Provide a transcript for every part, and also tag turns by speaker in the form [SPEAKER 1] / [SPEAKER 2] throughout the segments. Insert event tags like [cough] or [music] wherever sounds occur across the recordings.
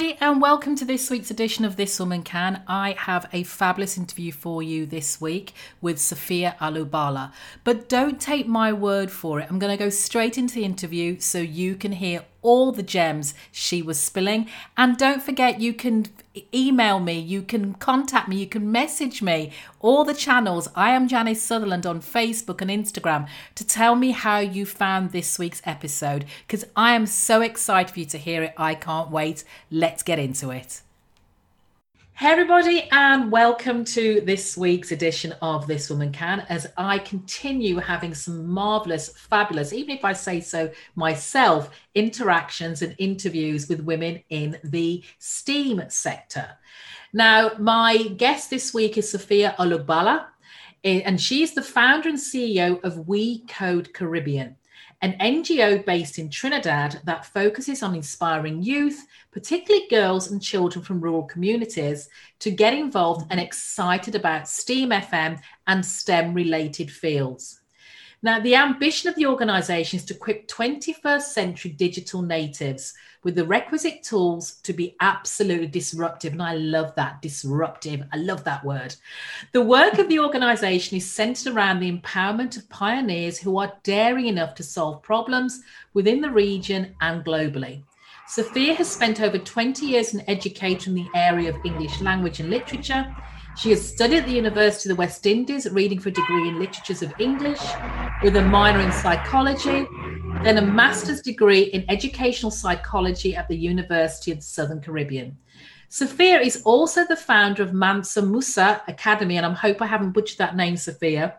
[SPEAKER 1] everybody, and welcome to this week's edition of This Woman Can. I have a fabulous interview for you this week with Sophia Alubala. But don't take my word for it. I'm going to go straight into the interview so you can hear all the gems she was spilling. And don't forget, you can email me, you can contact me, you can message me, all the channels. I am Janice Sutherland on Facebook and Instagram to tell me how you found this week's episode because I am so excited for you to hear it. I can't wait. Let's get into it. Hey, everybody, and welcome to this week's edition of This Woman Can as I continue having some marvelous, fabulous, even if I say so myself, interactions and interviews with women in the STEAM sector. Now, my guest this week is Sophia Alubala, eh, and she's the founder and CEO of We Code Caribbean an NGO based in Trinidad that focuses on inspiring youth, particularly girls and children from rural communities, to get involved and excited about STEAM FM and STEM related fields. Now, the ambition of the organisation is to equip 21st century digital natives with the requisite tools to be absolutely disruptive. And I love that disruptive. I love that word. The work of the organisation is centred around the empowerment of pioneers who are daring enough to solve problems within the region and globally. Sophia has spent over 20 years in education in the area of English language and literature she has studied at the University of the West Indies, reading for a degree in Literatures of English with a minor in psychology, then a master's degree in educational psychology at the University of the Southern Caribbean. Sophia is also the founder of Mansa Musa Academy, and I hope I haven't butchered that name, Sophia,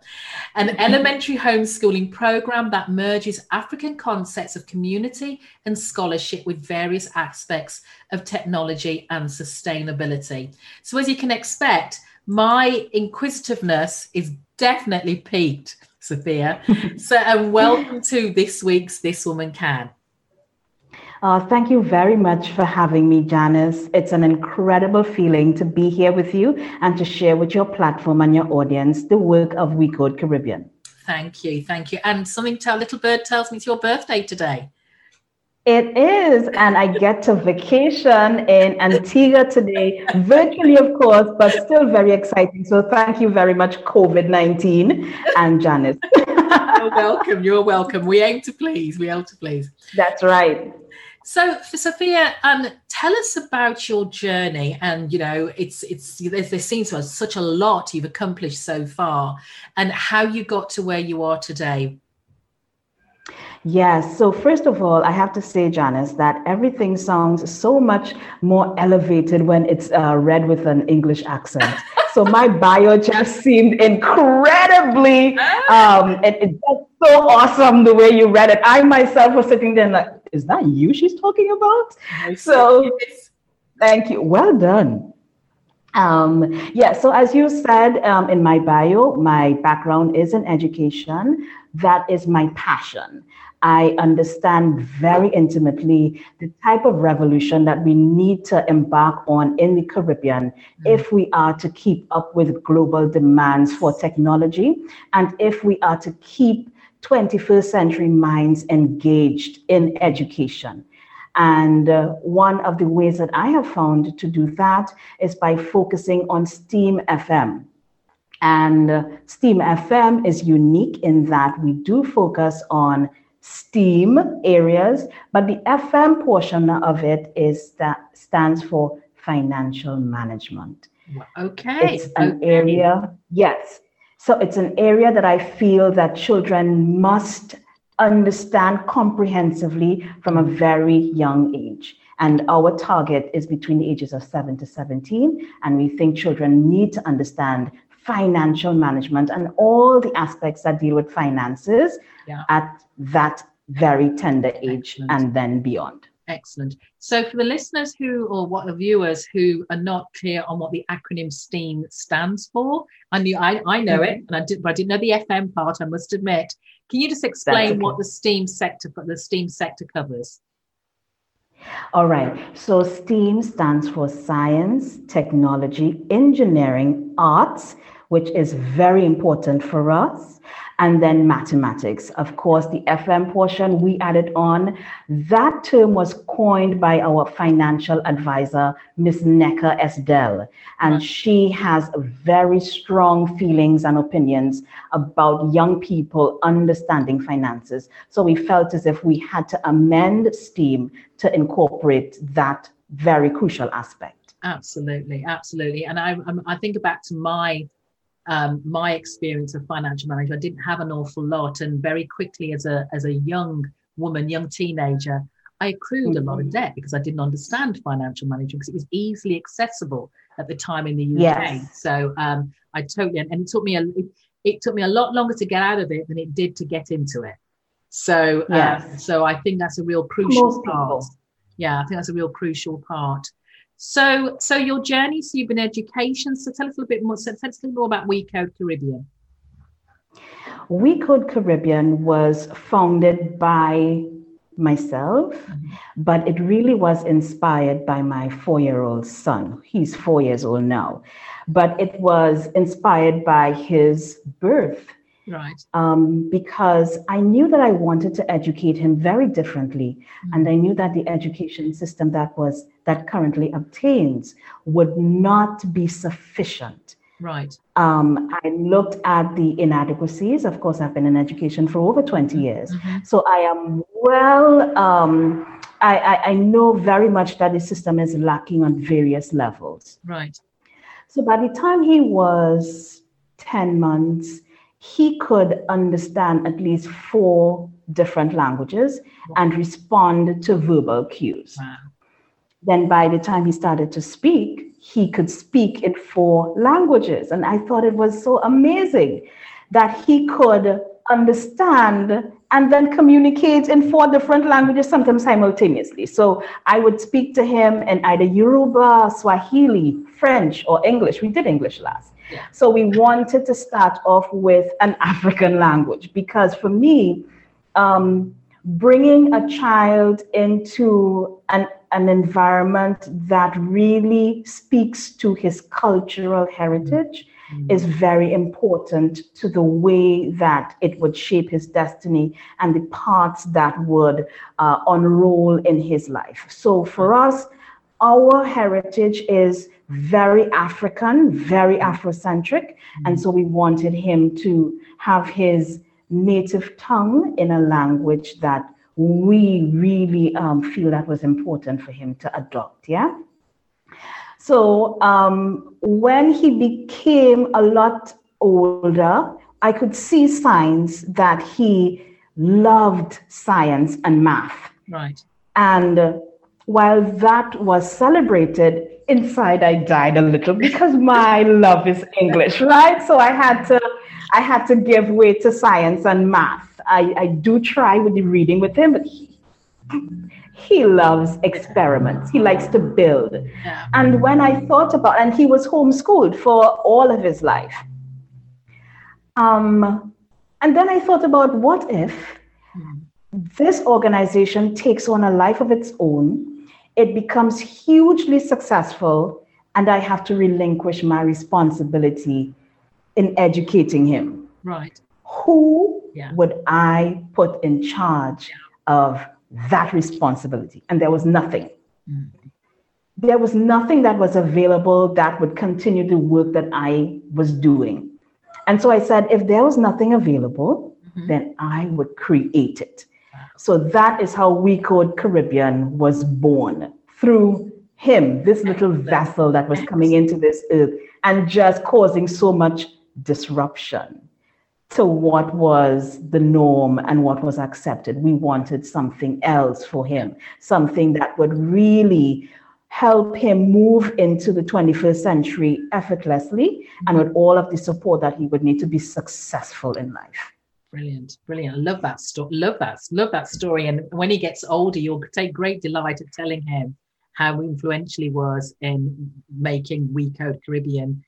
[SPEAKER 1] an mm-hmm. elementary homeschooling program that merges African concepts of community and scholarship with various aspects of technology and sustainability. So, as you can expect, my inquisitiveness is definitely piqued, Sophia. [laughs] so, and welcome to this week's This Woman Can.
[SPEAKER 2] Uh, thank you very much for having me, Janice. It's an incredible feeling to be here with you and to share with your platform and your audience the work of We Code Caribbean.
[SPEAKER 1] Thank you, thank you. And something to little bird tells me it's your birthday today.
[SPEAKER 2] It is, and I get to vacation in Antigua today, virtually, of course, but still very exciting. So, thank you very much, COVID 19 and Janice. [laughs]
[SPEAKER 1] You're welcome. You're welcome. We aim to please. We aim to please.
[SPEAKER 2] That's right.
[SPEAKER 1] So, Sophia, um, tell us about your journey. And you know, it's it's there seems to be such a lot you've accomplished so far, and how you got to where you are today.
[SPEAKER 2] Yes. So, first of all, I have to say, Janice, that everything sounds so much more elevated when it's uh, read with an English accent. [laughs] so, my bio just seemed incredibly, um, it, it's just so awesome the way you read it. I myself was sitting there like, is that you she's talking about? So, thank you. Well done. Um, yeah, so as you said um, in my bio, my background is in education. That is my passion. I understand very intimately the type of revolution that we need to embark on in the Caribbean mm-hmm. if we are to keep up with global demands for technology and if we are to keep 21st century minds engaged in education. And uh, one of the ways that I have found to do that is by focusing on STEAM FM. And uh, STEAM FM is unique in that we do focus on STEAM areas, but the FM portion of it is that stands for financial management.
[SPEAKER 1] Okay.
[SPEAKER 2] It's an okay. area, yes. So it's an area that I feel that children must understand comprehensively from a very young age. And our target is between the ages of 7 to 17. And we think children need to understand financial management and all the aspects that deal with finances yeah. at that very tender age Excellent. and then beyond.
[SPEAKER 1] Excellent. So, for the listeners who, or what the viewers who are not clear on what the acronym STEAM stands for, I knew I, I know mm-hmm. it, and I did, but I didn't know the FM part. I must admit. Can you just explain okay. what the STEAM sector, the STEAM sector covers?
[SPEAKER 2] All right. So, STEAM stands for science, technology, engineering, arts, which is very important for us and then mathematics. Of course, the FM portion we added on. That term was coined by our financial advisor, Ms. Neka Esdell, and she has very strong feelings and opinions about young people understanding finances. So we felt as if we had to amend STEAM to incorporate that very crucial aspect.
[SPEAKER 1] Absolutely, absolutely. And I, I think back to my um, my experience of financial management, I didn't have an awful lot. And very quickly, as a, as a young woman, young teenager, I accrued a lot of mm-hmm. debt because I didn't understand financial management because it was easily accessible at the time in the UK. Yes. So um, I totally, and it took me a, it, it, took me a lot longer to get out of it than it did to get into it. So, uh, yes. so I think that's a real crucial part. Yeah, I think that's a real crucial part. So, so your journey, so you've been education. So tell us a little bit more. So tell us a little more about We Code Caribbean.
[SPEAKER 2] We Code Caribbean was founded by myself, mm-hmm. but it really was inspired by my four year old son. He's four years old now, but it was inspired by his birth
[SPEAKER 1] Right.
[SPEAKER 2] Um, because I knew that I wanted to educate him very differently. Mm-hmm. And I knew that the education system that was that currently obtains would not be sufficient.
[SPEAKER 1] Right.
[SPEAKER 2] Um, I looked at the inadequacies. Of course, I've been in education for over 20 mm-hmm. years. Mm-hmm. So I am well, um, I, I, I know very much that the system is lacking on various levels.
[SPEAKER 1] Right.
[SPEAKER 2] So by the time he was 10 months, he could understand at least four different languages and respond to verbal cues. Wow. Then, by the time he started to speak, he could speak in four languages. And I thought it was so amazing that he could understand and then communicate in four different languages, sometimes simultaneously. So I would speak to him in either Yoruba, Swahili, French, or English. We did English last. So we wanted to start off with an African language because for me, um, bringing a child into an, an environment that really speaks to his cultural heritage mm-hmm. is very important to the way that it would shape his destiny and the parts that would uh, unroll in his life. So for us, our heritage is very African, very Afrocentric. And so we wanted him to have his native tongue in a language that we really um, feel that was important for him to adopt. Yeah. So um, when he became a lot older, I could see signs that he loved science and math.
[SPEAKER 1] Right.
[SPEAKER 2] And while that was celebrated, inside I died a little because my love is English, right? So I had to I had to give way to science and math. I, I do try with the reading with him, but he, he loves experiments. He likes to build. Yeah. And when I thought about and he was homeschooled for all of his life. Um, and then I thought about what if hmm. this organization takes on a life of its own it becomes hugely successful, and I have to relinquish my responsibility in educating him.
[SPEAKER 1] Right.
[SPEAKER 2] Who yeah. would I put in charge of that responsibility? And there was nothing. Mm. There was nothing that was available that would continue the work that I was doing. And so I said, if there was nothing available, mm-hmm. then I would create it. So that is how We Code Caribbean was born through him, this little vessel that was coming into this earth and just causing so much disruption to what was the norm and what was accepted. We wanted something else for him, something that would really help him move into the 21st century effortlessly and mm-hmm. with all of the support that he would need to be successful in life.
[SPEAKER 1] Brilliant, brilliant. I love that story. Love that, love that story. And when he gets older, you'll take great delight at telling him how influential he was in making We Code Caribbean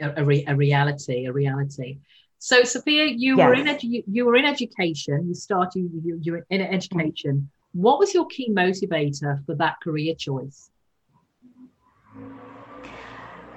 [SPEAKER 1] a, a, re, a reality, a reality. So, Sophia, you yes. were in edu- you, were in education. You started you, you were in education. What was your key motivator for that career choice?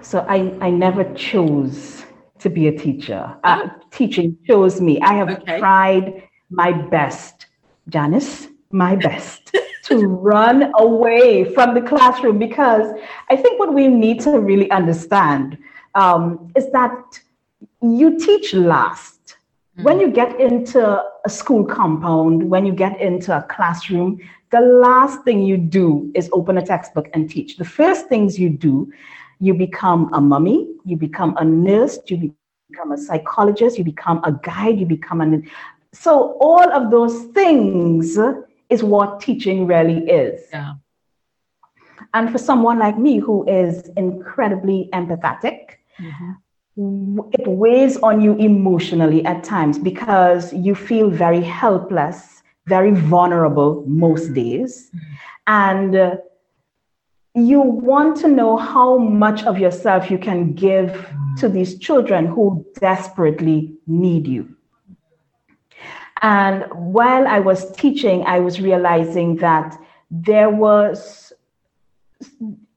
[SPEAKER 2] So I, I never chose to be a teacher. Uh, teaching shows me. I have
[SPEAKER 1] Okay.
[SPEAKER 2] tried my best, Janice, my best [laughs] to run away from the classroom because I think what we need to really understand um, is that you teach last. When you get into a school compound, when you get into a classroom, the last thing you do is open a textbook and teach. The first things you do, you become a mummy, you become a nurse, you become a psychologist, you become a guide, you become an. So, all of those things is what teaching really is.
[SPEAKER 1] Yeah.
[SPEAKER 2] And for someone like me who is incredibly empathetic,
[SPEAKER 1] Mhm.
[SPEAKER 2] it weighs on you emotionally at times because you feel very helpless, very vulnerable most days. And uh, you want to know how much of yourself you can give to these children who desperately need you. And while I was teaching, I was realizing that there was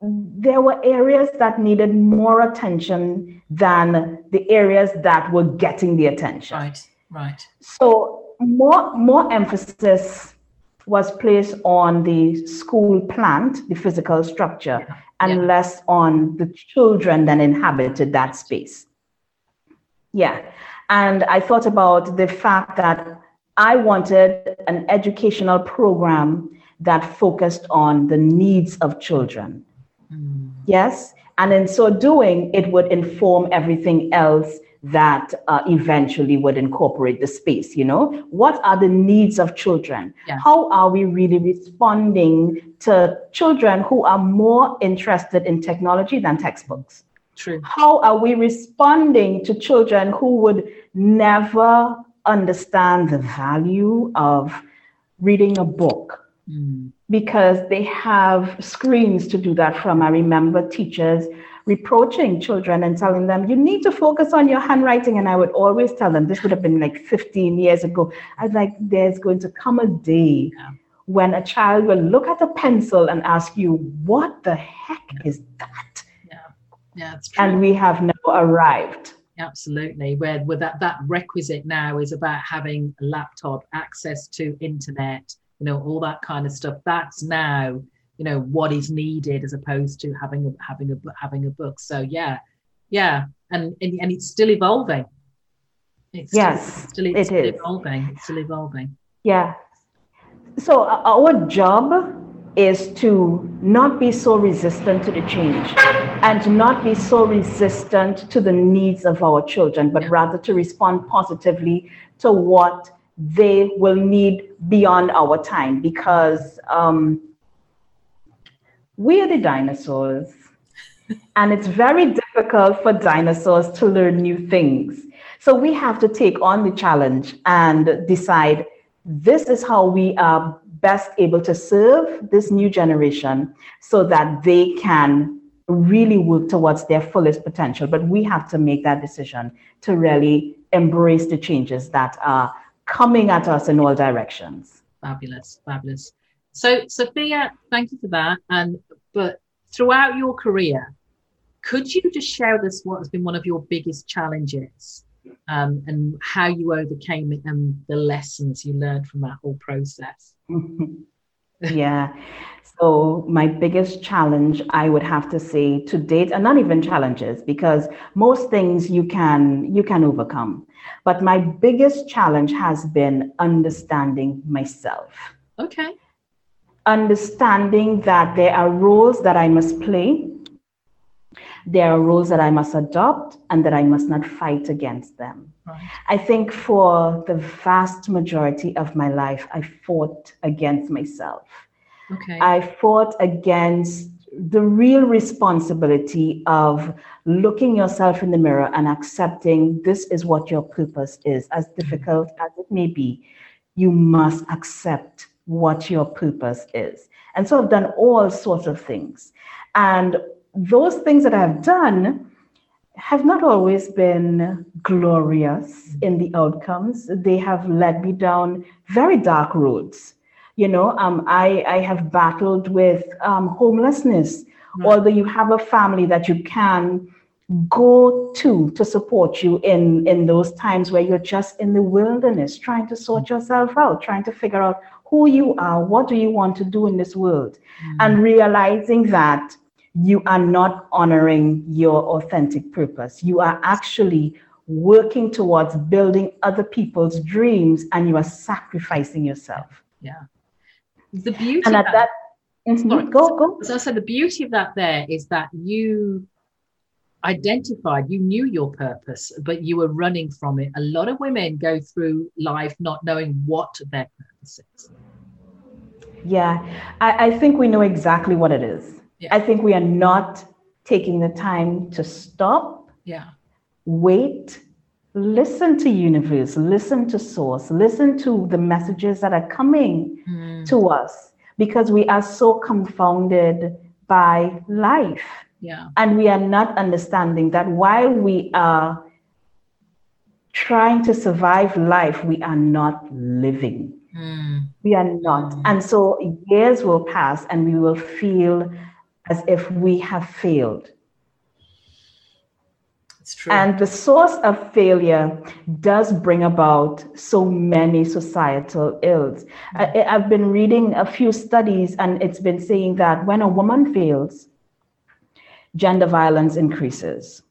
[SPEAKER 2] there were areas that needed more attention than the areas that were getting the attention.
[SPEAKER 1] Right. Right.
[SPEAKER 2] So more more emphasis was placed on the school plant, the physical structure,
[SPEAKER 1] Yeah.
[SPEAKER 2] and
[SPEAKER 1] Yeah.
[SPEAKER 2] less on the children that inhabited that space. Yeah. And I thought about the fact that I wanted an educational program that focused on the needs of children.
[SPEAKER 1] Mm.
[SPEAKER 2] Yes. And in so doing, it would inform everything else that uh, eventually would incorporate the space. You know, what are the needs of children?
[SPEAKER 1] Yeah.
[SPEAKER 2] How are we really responding to children who are more interested in technology than textbooks?
[SPEAKER 1] True.
[SPEAKER 2] How are we responding to children who would never understand the value of reading a book?
[SPEAKER 1] Mm.
[SPEAKER 2] because they have screens to do that from. I remember teachers reproaching children and telling them, you need to focus on your handwriting. And I would always tell them, this would have been like 15 years ago. I was like, there's going to come a day
[SPEAKER 1] Yeah.
[SPEAKER 2] when a child will look at a pencil and ask you, what the heck is that?
[SPEAKER 1] Yeah, yeah, that's true.
[SPEAKER 2] And we have now arrived.
[SPEAKER 1] Absolutely. Where where that, that requisite now is about having a laptop, access to internet, you know, all that kind of stuff. That's now, you know, what is needed as opposed to having a having a having a book. So yeah, yeah, and and, and it's still evolving. It's still-
[SPEAKER 2] Yes,
[SPEAKER 1] it's still, it's
[SPEAKER 2] it
[SPEAKER 1] still
[SPEAKER 2] is.
[SPEAKER 1] evolving. It's still evolving.
[SPEAKER 2] Yeah. So our job is to not be so resistant to the change and to not be so resistant to the needs of our children, but
[SPEAKER 1] Yeah.
[SPEAKER 2] rather to respond positively to what they will need beyond our time because um, we are the dinosaurs. and it's very difficult for dinosaurs to learn new things. So we have to take on the challenge and decide this is how we are best able to serve this new generation so that they can really work towards their fullest potential. But we have to make that decision to really embrace the changes that are coming at us in all directions.
[SPEAKER 1] Fabulous, fabulous. So, Sophia, thank you for that. And but throughout your career, could you just share with us what has been one of your biggest challenges, um, and how you overcame it, and the lessons you learned from that whole process? [laughs]
[SPEAKER 2] yeah. So my biggest challenge, I would have to say to date, and not even challenges, because most things you can you can overcome. But my biggest challenge has been understanding myself.
[SPEAKER 1] Okay.
[SPEAKER 2] Understanding that there are roles that I must play, there are roles that I must adopt, and that I must not fight against them.
[SPEAKER 1] Right.
[SPEAKER 2] I think for the vast majority of my life, I fought against myself.
[SPEAKER 1] Okay.
[SPEAKER 2] I fought against the real responsibility of looking yourself in the mirror and accepting this is what your purpose is. As mm-hmm. difficult as it may be, you must accept what your purpose is. And so I've done all sorts of things. And those things that I've done have not always been glorious in the outcomes. They have led me down very dark roads. You know, um, I, I have battled with um, homelessness.
[SPEAKER 1] Right.
[SPEAKER 2] Although you have a family that you can go to to support you in in those times where you're just in the wilderness trying to sort yourself out trying to figure out who you are what do you want to do in this world? Mm. and realizing that you are not honoring your authentic purpose. You are actually working towards building other people's dreams and you are sacrificing yourself.
[SPEAKER 1] Yeah. The beauty
[SPEAKER 2] and at that, that
[SPEAKER 1] mm-hmm, go go. So, so the beauty of that there is that you identified, you knew your purpose, but you were running from it. A lot of women go through life not knowing what their purpose is.
[SPEAKER 2] Yeah, I, I think we know exactly what it is. Yeah. I think we are not taking the time to stop.
[SPEAKER 1] Yeah.
[SPEAKER 2] Wait, listen to universe, listen to source, listen to the messages that are coming mm. to us because we are so confounded by life.
[SPEAKER 1] Yeah.
[SPEAKER 2] And we are not understanding that while we are trying to survive life, we are not living. Mm. We are not. Mm. And so years will pass and we will feel as if we have failed.
[SPEAKER 1] It's true.
[SPEAKER 2] And the source of failure does bring about so many societal ills. Mm. I, I've been reading a few studies, and it's been saying that when a woman fails, gender violence increases.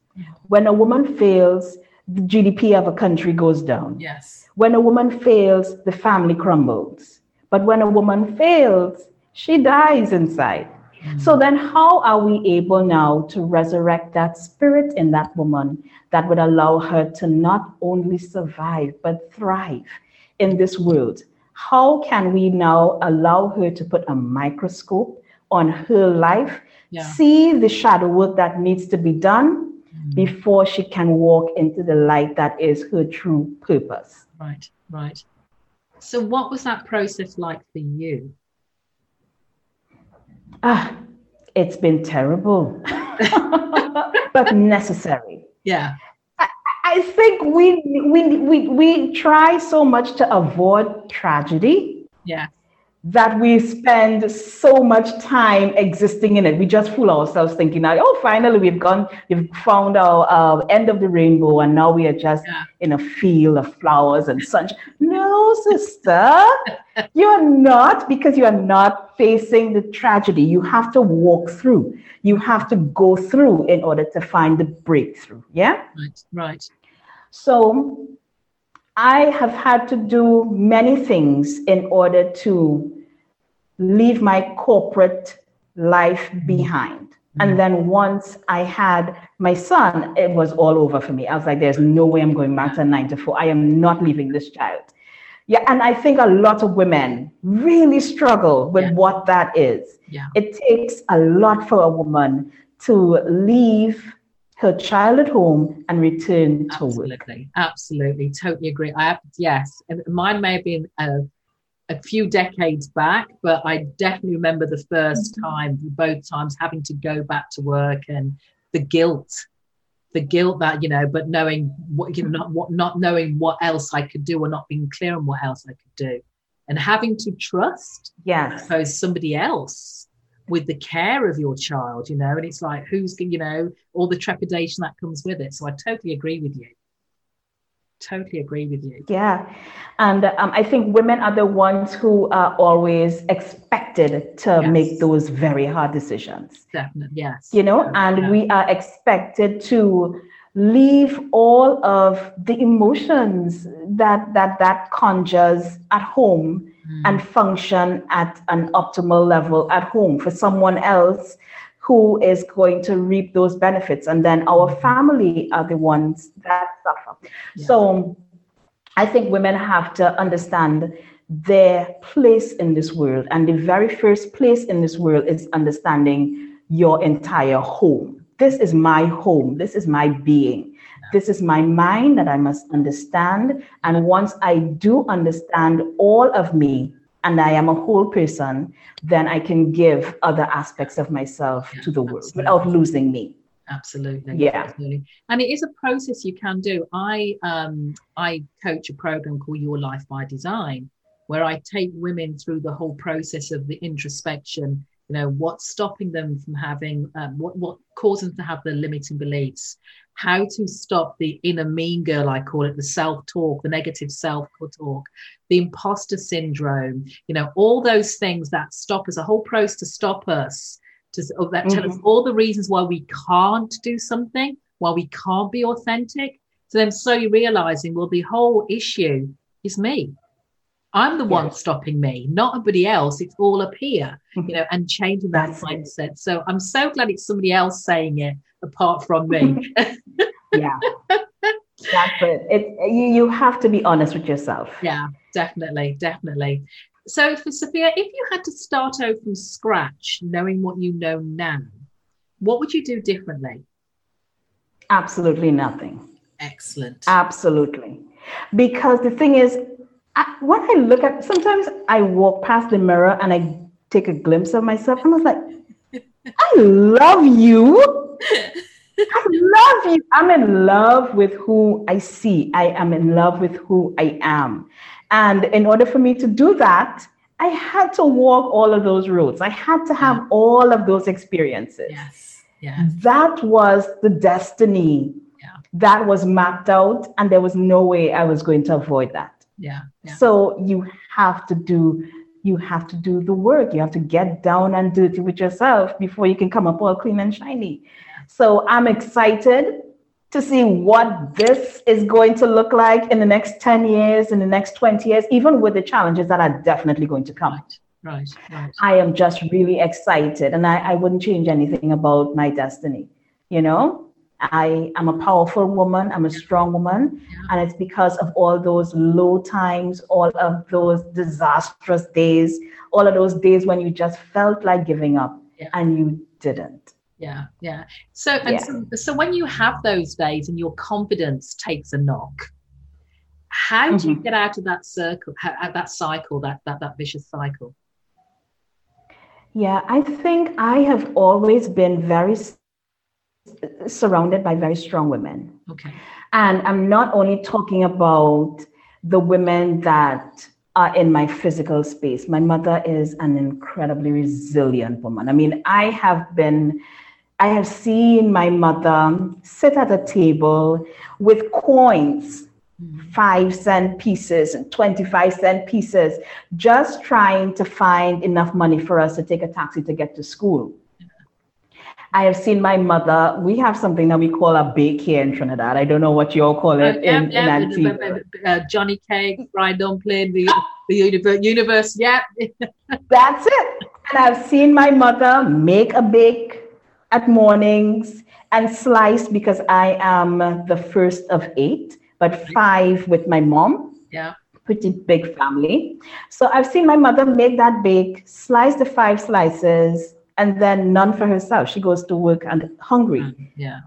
[SPEAKER 2] When a woman fails, the GDP of a country goes down.
[SPEAKER 1] Yes.
[SPEAKER 2] When a woman fails, the family crumbles. But when a woman fails, she dies inside. Mm. So then, how are we able now to resurrect that spirit in that woman that would allow her to not only survive, but thrive in this world? How can we now allow her to put a microscope on her life yeah. see the shadow work that needs to be done mm. before she can walk into the light that is her true purpose.
[SPEAKER 1] Right, right. So, what was that process like for you?
[SPEAKER 2] Ah, it's been terrible, [laughs] but necessary.
[SPEAKER 1] Yeah.
[SPEAKER 2] I, I think we, we we we try so much to avoid tragedy.
[SPEAKER 1] Yeah
[SPEAKER 2] that we spend so much time existing in it. We just fool ourselves thinking that, oh, finally we've gone, we've found our uh, end of the rainbow, and now we are just yeah. in a field of flowers and such. No, sister, you're not because you are not facing the tragedy. You have to walk through, you have to go through in order to find the breakthrough. Yeah?
[SPEAKER 1] Right, right.
[SPEAKER 2] So, I have had to do many things in order to leave my corporate life mm-hmm. behind. Mm-hmm. And then once I had my son, it was all over for me. I was like, there's no way I'm going back to nine to four. I am not leaving this child. Yeah, and I think a lot of women really struggle with yeah. what that is.
[SPEAKER 1] Yeah.
[SPEAKER 2] It takes a lot for a woman to leave her child at home and return
[SPEAKER 1] to
[SPEAKER 2] work.
[SPEAKER 1] Absolutely, totally agree. I have, yes, mine may have been a a few decades back, but I definitely remember the 1st mm-hmm. time, both times having to go back to work and the guilt, the guilt that you know, but knowing what you know, not what not knowing what else I could do or not being clear on what else I could do, and having to trust,
[SPEAKER 2] yeah,
[SPEAKER 1] suppose somebody else with the care of your child, you know, and it's like who's you know all the trepidation that comes with it. So I totally agree with you totally agree with you.
[SPEAKER 2] Yeah. And um, I think women are the ones who are always expected to yes. make those very hard decisions.
[SPEAKER 1] Definitely, yes.
[SPEAKER 2] You know, and we are expected to leave all of the emotions that that that conjures at home mm. and function at an optimal level at home for someone else who is going to reap those benefits. And then our family are the ones that suffer. Yeah. So I think women have to understand their place in this world. And the very first place in this world is understanding your entire home. This is my home. This is my being. This is my mind that I must understand. And once I do understand all of me, and I am a whole person, then I can give other aspects of myself to the world without losing me.
[SPEAKER 1] Absolutely.
[SPEAKER 2] Yeah.
[SPEAKER 1] Absolutely. And it is a process you can do. I um I coach a program called Your Life by Design, where I take women through the whole process of the introspection you know what's stopping them from having um, what what causes them to have the limiting beliefs how to stop the inner mean girl i call it the self-talk the negative self-talk the imposter syndrome you know all those things that stop us a whole process to stop us to that tell mm-hmm. us all the reasons why we can't do something why we can't be authentic so then slowly realizing well the whole issue is me I'm the yes. one stopping me, not everybody else. It's all up here, you know, and changing that That's mindset. It. So I'm so glad it's somebody else saying it apart from me. [laughs]
[SPEAKER 2] yeah. That's it. it you, you have to be honest with yourself.
[SPEAKER 1] Yeah, definitely, definitely. So for Sophia, if you had to start over from scratch, knowing what you know now, what would you do differently?
[SPEAKER 2] Absolutely nothing.
[SPEAKER 1] Excellent.
[SPEAKER 2] Absolutely. Because the thing is, I, when I look at, sometimes I walk past the mirror and I take a glimpse of myself, and I was like, [laughs] I love you. I [laughs] love you. I'm in love with who I see. I am in love with who I am. And in order for me to do that, I had to walk all of those roads. I had to have yeah. all of those experiences.
[SPEAKER 1] Yes. Yes.
[SPEAKER 2] That was the destiny yeah. that was mapped out, and there was no way I was going to avoid that
[SPEAKER 1] yeah, yeah.
[SPEAKER 2] So you have to do you have to do the work. You have to get down and dirty with yourself before you can come up all clean and shiny. So I'm excited to see what this is going to look like in the next 10 years, in the next 20 years, even with the challenges that are definitely going to come.
[SPEAKER 1] Right. Right, right.
[SPEAKER 2] I am just really excited and I, I wouldn't change anything about my destiny, you know? I am a powerful woman, I'm a strong woman, and it's because of all those low times, all of those disastrous days, all of those days when you just felt like giving up yeah. and you didn't.
[SPEAKER 1] Yeah, yeah. So, and yeah. so, so when you have those days and your confidence takes a knock, how do mm-hmm. you get out of that circle, out that cycle, that that that vicious cycle?
[SPEAKER 2] Yeah, I think I have always been very surrounded by very strong women.
[SPEAKER 1] Okay.
[SPEAKER 2] And I'm not only talking about the women that are in my physical space. My mother is an incredibly resilient woman. I mean, I have been, I have seen my mother sit at a table with coins, five cent pieces and 25 cent pieces, just trying to find enough money for us to take a taxi to get to school. I have seen my mother. We have something that we call a bake here in Trinidad. I don't know what you all call it uh, yeah, in, yeah, in Antigua.
[SPEAKER 1] Uh, Johnny cake, fried dumpling, the, the universe, universe. Yeah. [laughs]
[SPEAKER 2] That's it. And I've seen my mother make a bake at mornings and slice because I am the first of eight, but five with my mom.
[SPEAKER 1] Yeah
[SPEAKER 2] pretty big family. So I've seen my mother make that bake, slice the five slices, and then none for herself. She goes to work and hungry.
[SPEAKER 1] Yeah.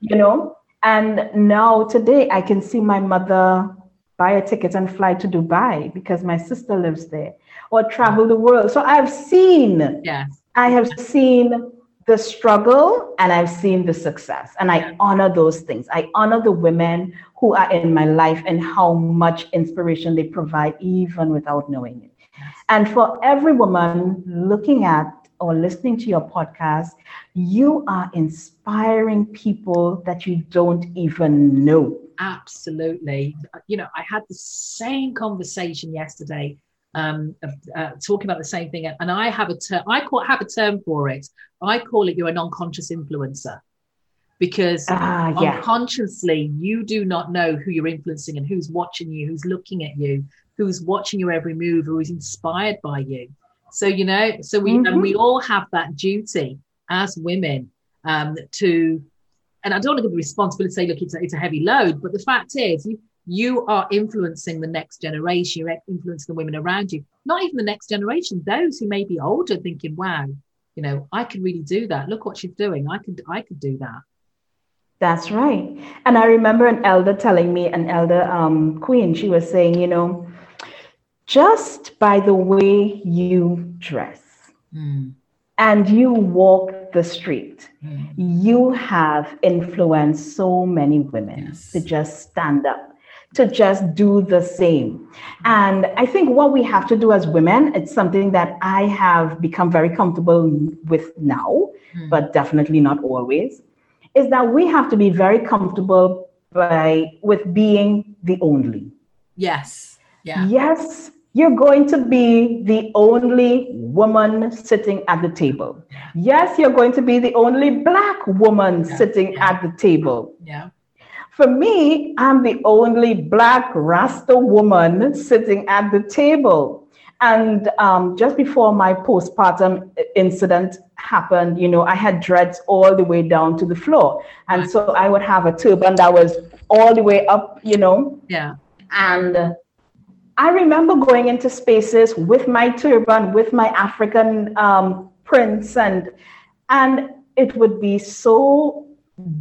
[SPEAKER 2] You know? And now today I can see my mother buy a ticket and fly to Dubai because my sister lives there or travel the world. So I've seen,
[SPEAKER 1] yes.
[SPEAKER 2] I have seen the struggle and I've seen the success. And I honor those things. I honor the women who are in my life and how much inspiration they provide, even without knowing it. And for every woman looking at or listening to your podcast, you are inspiring people that you don't even know.
[SPEAKER 1] Absolutely. You know, I had the same conversation yesterday, um, uh, talking about the same thing, and I have a term. I call have a term for it. I call it you're a non-conscious influencer because uh, yeah. unconsciously you do not know who you're influencing and who's watching you, who's looking at you, who's watching your every move, who is inspired by you. So you know, so we mm-hmm. and we all have that duty as women um, to, and I don't want to give the responsibility say, look, it's a, it's a heavy load, but the fact is, you you are influencing the next generation. You're influencing the women around you, not even the next generation. Those who may be older, thinking, "Wow, you know, I could really do that. Look what she's doing. I could, I could do that."
[SPEAKER 2] That's right. And I remember an elder telling me, an elder um, queen, she was saying, you know, just by the way you dress mm. and you walk the street, mm. you have influenced so many women yes. to just stand up, to just do the same. And I think what we have to do as women, it's something that I have become very comfortable with now, mm. but definitely not always, is that we have to be very comfortable by with being the only.
[SPEAKER 1] Yes. Yeah.
[SPEAKER 2] Yes, you're going to be the only woman sitting at the table. Yes, you're going to be the only black woman yeah. sitting yeah. at the table.
[SPEAKER 1] Yeah.
[SPEAKER 2] For me, I'm the only Black Rasta woman sitting at the table. And um, just before my postpartum incident happened, you know, I had dreads all the way down to the floor. And so I would have a turban that was all the way up, you know.
[SPEAKER 1] Yeah.
[SPEAKER 2] And I remember going into spaces with my turban, with my African um, prints, and and it would be so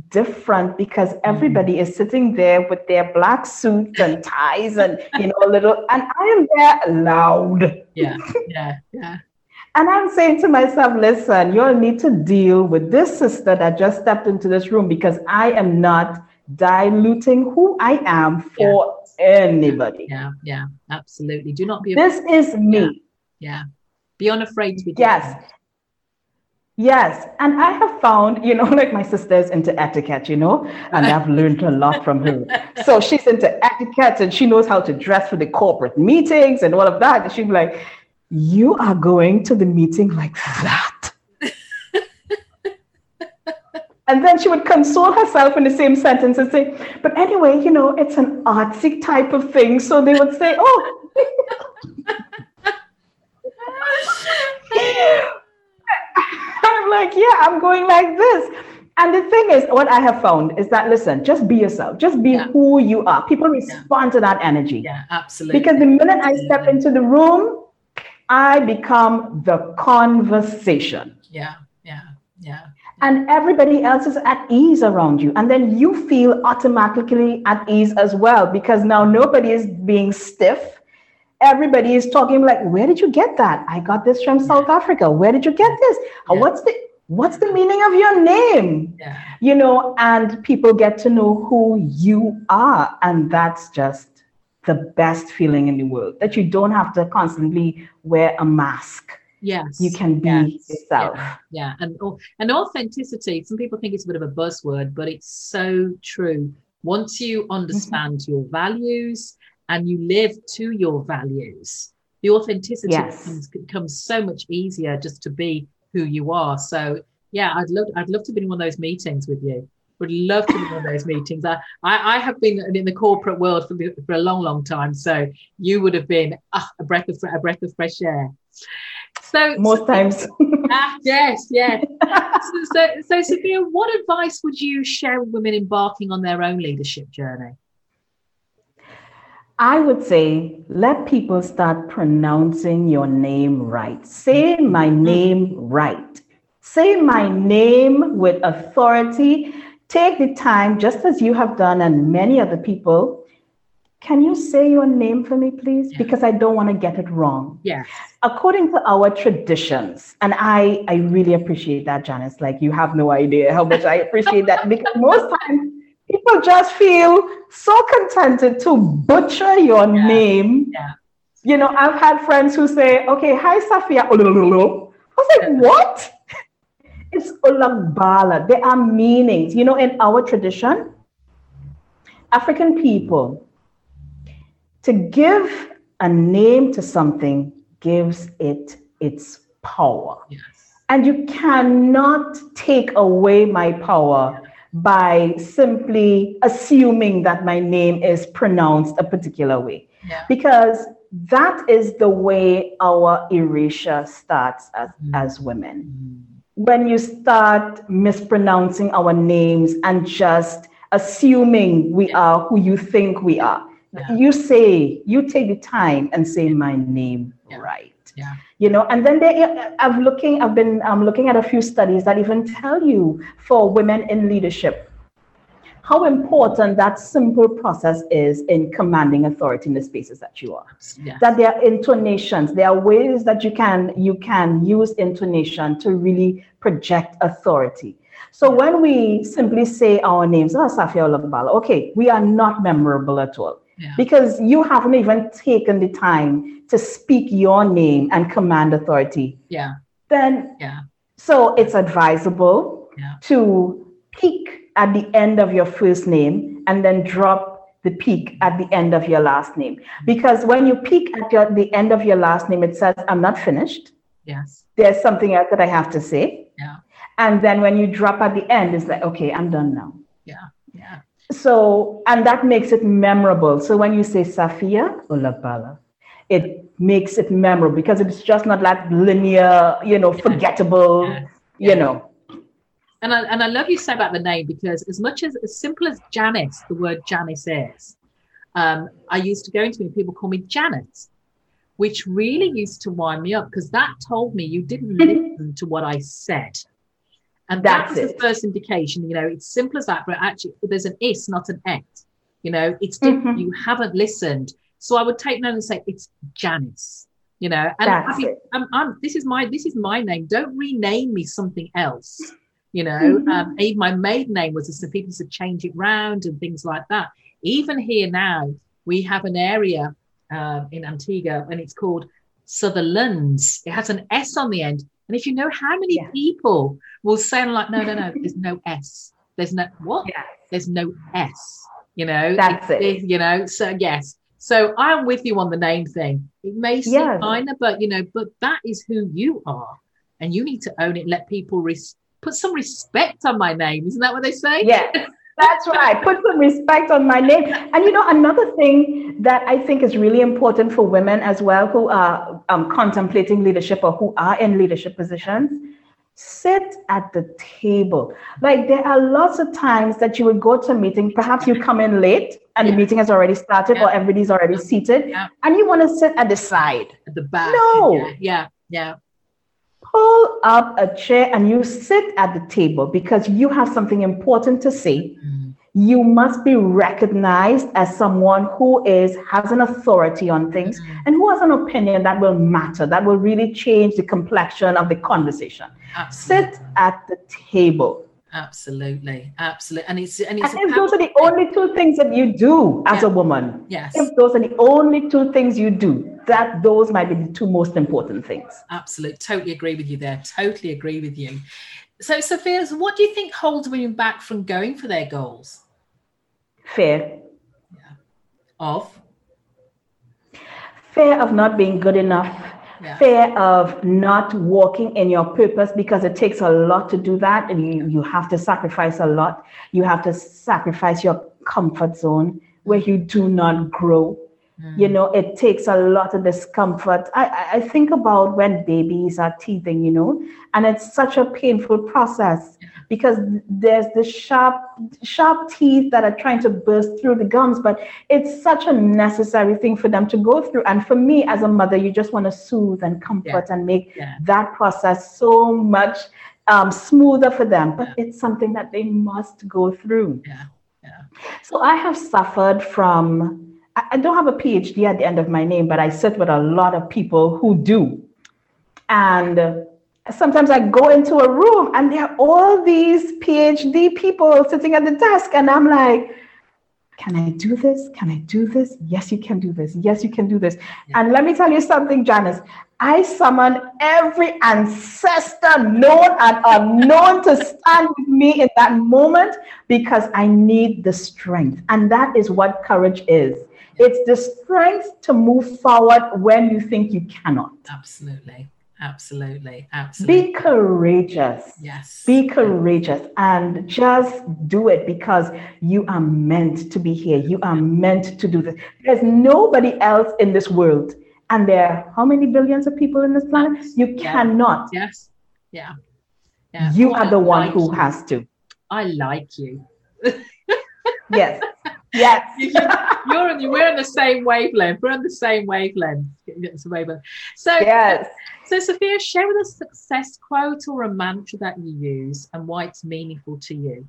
[SPEAKER 2] different because mm-hmm. everybody is sitting there with their black suits and ties and you know a little and I am there loud.
[SPEAKER 1] Yeah, yeah, yeah. [laughs]
[SPEAKER 2] and I'm saying to myself, listen, you'll need to deal with this sister that just stepped into this room because I am not diluting who I am for yeah. anybody.
[SPEAKER 1] Yeah, yeah, absolutely. Do not be
[SPEAKER 2] This is me.
[SPEAKER 1] Yeah. yeah. Be unafraid to be.
[SPEAKER 2] Different. Yes, and I have found, you know, [laughs] like my sister's into etiquette, you know, and I've [laughs] learned a lot from her. So she's into etiquette and she knows how to dress for the corporate meetings and all of that. And she'd be like, You are going to the meeting like that. [laughs] and then she would console herself in the same sentence and say, But anyway, you know, it's an artsy type of thing. So they would say, Oh, I'm like, yeah, I'm going like this. And the thing is, what I have found is that listen, just be yourself, just be yeah. who you are. People respond
[SPEAKER 1] yeah.
[SPEAKER 2] to that energy.
[SPEAKER 1] Yeah, absolutely.
[SPEAKER 2] Because the minute I step into the room, I become the conversation.
[SPEAKER 1] Yeah, yeah, yeah.
[SPEAKER 2] And everybody else is at ease around you. And then you feel automatically at ease as well because now nobody is being stiff everybody is talking like, where did you get that? I got this from South Africa. Where did you get this? Yeah. What's the what's the meaning of your name?
[SPEAKER 1] Yeah.
[SPEAKER 2] You know, and people get to know who you are. And that's just the best feeling in the world that you don't have to constantly wear a mask.
[SPEAKER 1] Yes.
[SPEAKER 2] You can be
[SPEAKER 1] yes.
[SPEAKER 2] yourself.
[SPEAKER 1] Yeah. yeah. And and authenticity, some people think it's a bit of a buzzword, but it's so true. Once you understand mm-hmm. your values, and you live to your values, the authenticity yes. becomes, becomes so much easier just to be who you are. So yeah, I'd love I'd love to be in one of those meetings with you. Would love to be in one of those meetings. I, I, I have been in the corporate world for, for a long, long time. So you would have been ah, a breath of a breath of fresh air. So
[SPEAKER 2] most times. [laughs]
[SPEAKER 1] ah, yes, yes. so, so, so, Sophia, what advice would you share with women embarking on their own leadership journey?
[SPEAKER 2] I would say let people start pronouncing your name right. Say my name right. Say my name with authority. Take the time, just as you have done and many other people. Can you say your name for me, please? Because I don't want to get it wrong.
[SPEAKER 1] Yes.
[SPEAKER 2] According to our traditions, and I, I really appreciate that, Janice. Like you have no idea how much I appreciate that because most times people just feel so contented to butcher your
[SPEAKER 1] yeah.
[SPEAKER 2] name.
[SPEAKER 1] Yeah.
[SPEAKER 2] You know, I've had friends who say, okay, hi, Safia. I was like, what? It's Ulagbala. There are meanings. You know, in our tradition, African people, to give a name to something gives it its power.
[SPEAKER 1] Yes.
[SPEAKER 2] And you cannot take away my power by simply assuming that my name is pronounced a particular way.
[SPEAKER 1] Yeah.
[SPEAKER 2] Because that is the way our erasure starts as, mm. as women. Mm. When you start mispronouncing our names and just assuming we are who you think we are, yeah. you say, you take the time and say my name
[SPEAKER 1] yeah.
[SPEAKER 2] right.
[SPEAKER 1] Yeah.
[SPEAKER 2] You know, and then they, I've looking, I've been um, looking at a few studies that even tell you for women in leadership how important that simple process is in commanding authority in the spaces that you are.
[SPEAKER 1] Yes.
[SPEAKER 2] That there are intonations, there are ways that you can you can use intonation to really project authority. So when we simply say our names, oh, Safia Olagbala, okay, we are not memorable at all.
[SPEAKER 1] Yeah.
[SPEAKER 2] because you haven't even taken the time to speak your name and command authority.
[SPEAKER 1] Yeah.
[SPEAKER 2] Then,
[SPEAKER 1] Yeah.
[SPEAKER 2] so it's advisable
[SPEAKER 1] Yeah.
[SPEAKER 2] to peak at the end of your first name and then drop the peak at the end of your last name. Mm-hmm. Because when you peak at your, the end of your last name, it says, I'm not finished.
[SPEAKER 1] Yes.
[SPEAKER 2] There's something else that I have to say.
[SPEAKER 1] Yeah.
[SPEAKER 2] And then when you drop at the end, it's like, okay, I'm done now.
[SPEAKER 1] Yeah. Yeah.
[SPEAKER 2] So, and that makes it memorable. So when you say Safia Olabala, it makes it memorable because it's just not that linear, you know, forgettable, [laughs]
[SPEAKER 1] Yeah.
[SPEAKER 2] you know.
[SPEAKER 1] And I, and I love you say about the name because as much as as simple as Janice, the word Janice is, um, I used to go into me, people call me Janet, which really used to wind me up because that told me you didn't [laughs] listen to what I said. And that
[SPEAKER 2] That's
[SPEAKER 1] was the first indication, you know, it's simple as that, but actually there's an is, not an et. You know, it's different.
[SPEAKER 2] Mhm.
[SPEAKER 1] You haven't listened. So I would take note and say, it's Janice, you know, and happy-
[SPEAKER 2] it.
[SPEAKER 1] I'm, I'm, this is my this is my name. Don't rename me something else. You know,
[SPEAKER 2] Mhm.
[SPEAKER 1] um, even my maiden name was so people used to change it round and things like that. Even here now, we have an area um, in Antigua and it's called Sutherlands. It has an S on the end. And if you know how many
[SPEAKER 2] Yeah.
[SPEAKER 1] people will say, like, no, no, no, there's no [laughs] S. There's no what? There's no S. You know,
[SPEAKER 2] That's
[SPEAKER 1] It's-
[SPEAKER 2] it.
[SPEAKER 1] You know, so yes. So I'm with you on the name thing. It may seem
[SPEAKER 2] Yeah.
[SPEAKER 1] minor, but you know, but that is who you are, and you need to own it. Let people res- put some respect on my name. Isn't that what they say?
[SPEAKER 2] Yeah, [laughs] that's right. Put some respect on my name. And you know, another thing that I think is really important for women as well who are um, contemplating leadership or who are in leadership positions sit at the table. Like there are lots of times that you would go to a meeting, perhaps you come in late and
[SPEAKER 1] Yeah.
[SPEAKER 2] the meeting has already started
[SPEAKER 1] Yeah.
[SPEAKER 2] or everybody's already seated
[SPEAKER 1] Yeah.
[SPEAKER 2] and you want to sit at the side.
[SPEAKER 1] At the back.
[SPEAKER 2] No.
[SPEAKER 1] Yeah. Yeah.
[SPEAKER 2] Pull up a chair and you sit at the table because you have something important to say
[SPEAKER 1] Mm.
[SPEAKER 2] you must be recognized as someone who is has an authority on things
[SPEAKER 1] Mhm.
[SPEAKER 2] and who has an opinion that will matter that will really change the complexion of the conversation
[SPEAKER 1] Absolutely.
[SPEAKER 2] sit at the table
[SPEAKER 1] Absolutely. Absolutely. And it's and it's
[SPEAKER 2] and if those are the only two things that you do as
[SPEAKER 1] Yeah.
[SPEAKER 2] a woman
[SPEAKER 1] yes.
[SPEAKER 2] if those are the only two things you do that those might be the two most important things
[SPEAKER 1] Absolutely. Totally agree with you there. Totally agree with you. So, Sophia, what do you think holds women back from going for their goals?
[SPEAKER 2] fear
[SPEAKER 1] Of
[SPEAKER 2] fear of not being good enough
[SPEAKER 1] yeah.
[SPEAKER 2] fear of not walking in your purpose because it takes a lot to do that and you, you have to sacrifice a lot you have to sacrifice your comfort zone where you do not grow you
[SPEAKER 1] Mm.
[SPEAKER 2] know it takes a lot of discomfort I, I- I think about when babies are teething you know and it's such a painful process because there's the sharp sharp teeth that are trying to burst through the gums but it's such a necessary thing for them to go through and for me as a mother you just want to soothe and comfort and make
[SPEAKER 1] Yeah.
[SPEAKER 2] that process so much um, smoother for them but it's something that they must go through
[SPEAKER 1] Yeah. Yeah.
[SPEAKER 2] so I have suffered from, I don't have a PhD at the end of my name, but I sit with a lot of people who do. And sometimes I go into a room and there are all these PhD people sitting at the desk, and I'm like, can I do this? Can I do this? Yes, you can do this. Yes, you can do this. And let me tell you something, Janice. I summon every ancestor known and unknown to stand with me in that moment because I need the strength. And that is what courage is. It's the strength to move forward when you think you cannot.
[SPEAKER 1] Absolutely. Absolutely. Absolutely.
[SPEAKER 2] Be courageous.
[SPEAKER 1] yes.
[SPEAKER 2] Be courageous and just do it because you are meant to be here. You are meant to do this. There's nobody else in this world. And there are how many billions of people in this planet? You
[SPEAKER 1] Yeah.
[SPEAKER 2] cannot.
[SPEAKER 1] Yes. Yeah. Yeah.
[SPEAKER 2] You
[SPEAKER 1] Oh,
[SPEAKER 2] are the one
[SPEAKER 1] like
[SPEAKER 2] who
[SPEAKER 1] you.
[SPEAKER 2] has to.
[SPEAKER 1] I like you. [laughs]
[SPEAKER 2] Yes. Yes.
[SPEAKER 1] You- [laughs] You're on, we're on the same wavelength. We're on the same wavelength. It's a wavelength. So,
[SPEAKER 2] Yes.
[SPEAKER 1] so Sophia, share with us a success quote or a mantra that you use and why it's meaningful to you.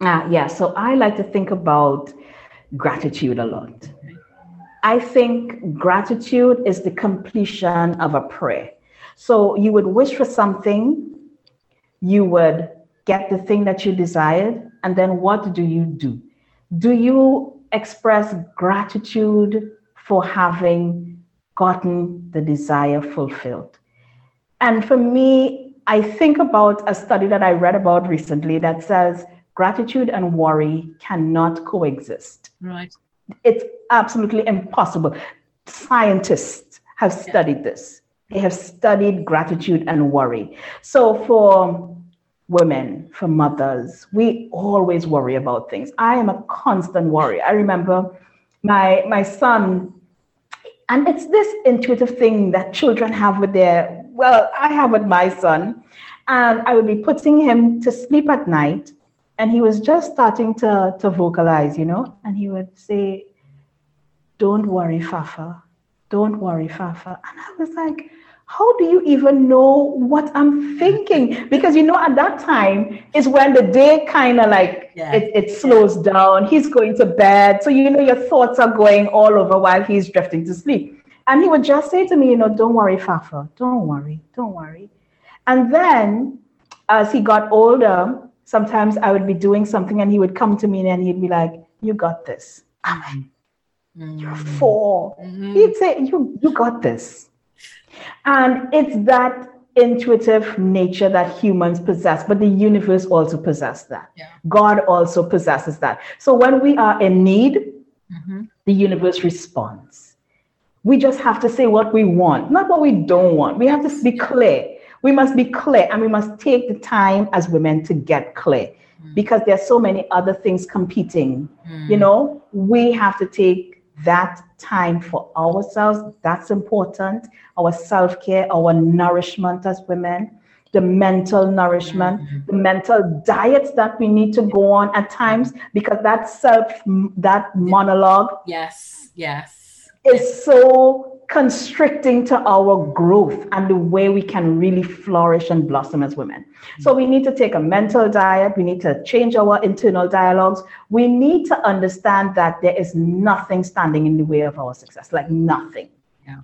[SPEAKER 2] Ah, yeah. So I like to think about gratitude a lot. I think gratitude is the completion of a prayer. So you would wish for something, you would get the thing that you desired, and then what do you do? Do you express gratitude for having gotten the desire fulfilled. And for me, I think about a study that I read about recently that says gratitude and worry cannot coexist.
[SPEAKER 1] Right.
[SPEAKER 2] It's absolutely impossible. Scientists have studied this. They have studied gratitude and worry. So for women, for mothers, we always worry about things. I am a constant worry. I remember my my son, and it's this intuitive thing that children have with their, well, I have with my son. And I would be putting him to sleep at night, and he was just starting to, to vocalize, you know, and he would say, Don't worry, Fafa. Don't worry, Fafa. And I was like, how do you even know what I'm thinking? Because you know, at that time is when the day kind of like yeah. it, it slows down. He's going to bed. So you know your thoughts are going all over while he's drifting to sleep. And he would just say to me, you know, don't worry, Fafa, don't worry, don't worry. And then as he got older, sometimes I would be doing something and he would come to me and he'd be like, You got this. Mm-hmm. You're 4 mm-hmm. He'd say, You you got this and it's that intuitive nature that humans possess, but the universe also possesses that. Yeah. God also possesses that. So when we are in need, mm-hmm. the universe responds. We just have to say what we want, not what we don't want. We have to be clear. We must be clear and we must take the time as women to get clear mm. because there's so many other things competing. Mm. You know, we have to take that time for ourselves. That's important. Our self care, our nourishment as women, the mental nourishment, mm-hmm. the mental diets that we need to go on at times because that self, that monologue.
[SPEAKER 1] Yes, yes.
[SPEAKER 2] Is so constricting to our growth and the way we can really flourish and blossom as women. So we need to take a mental diet, we need to change our internal dialogues. We need to understand that there is nothing standing in the way of our success, like nothing. Yeah.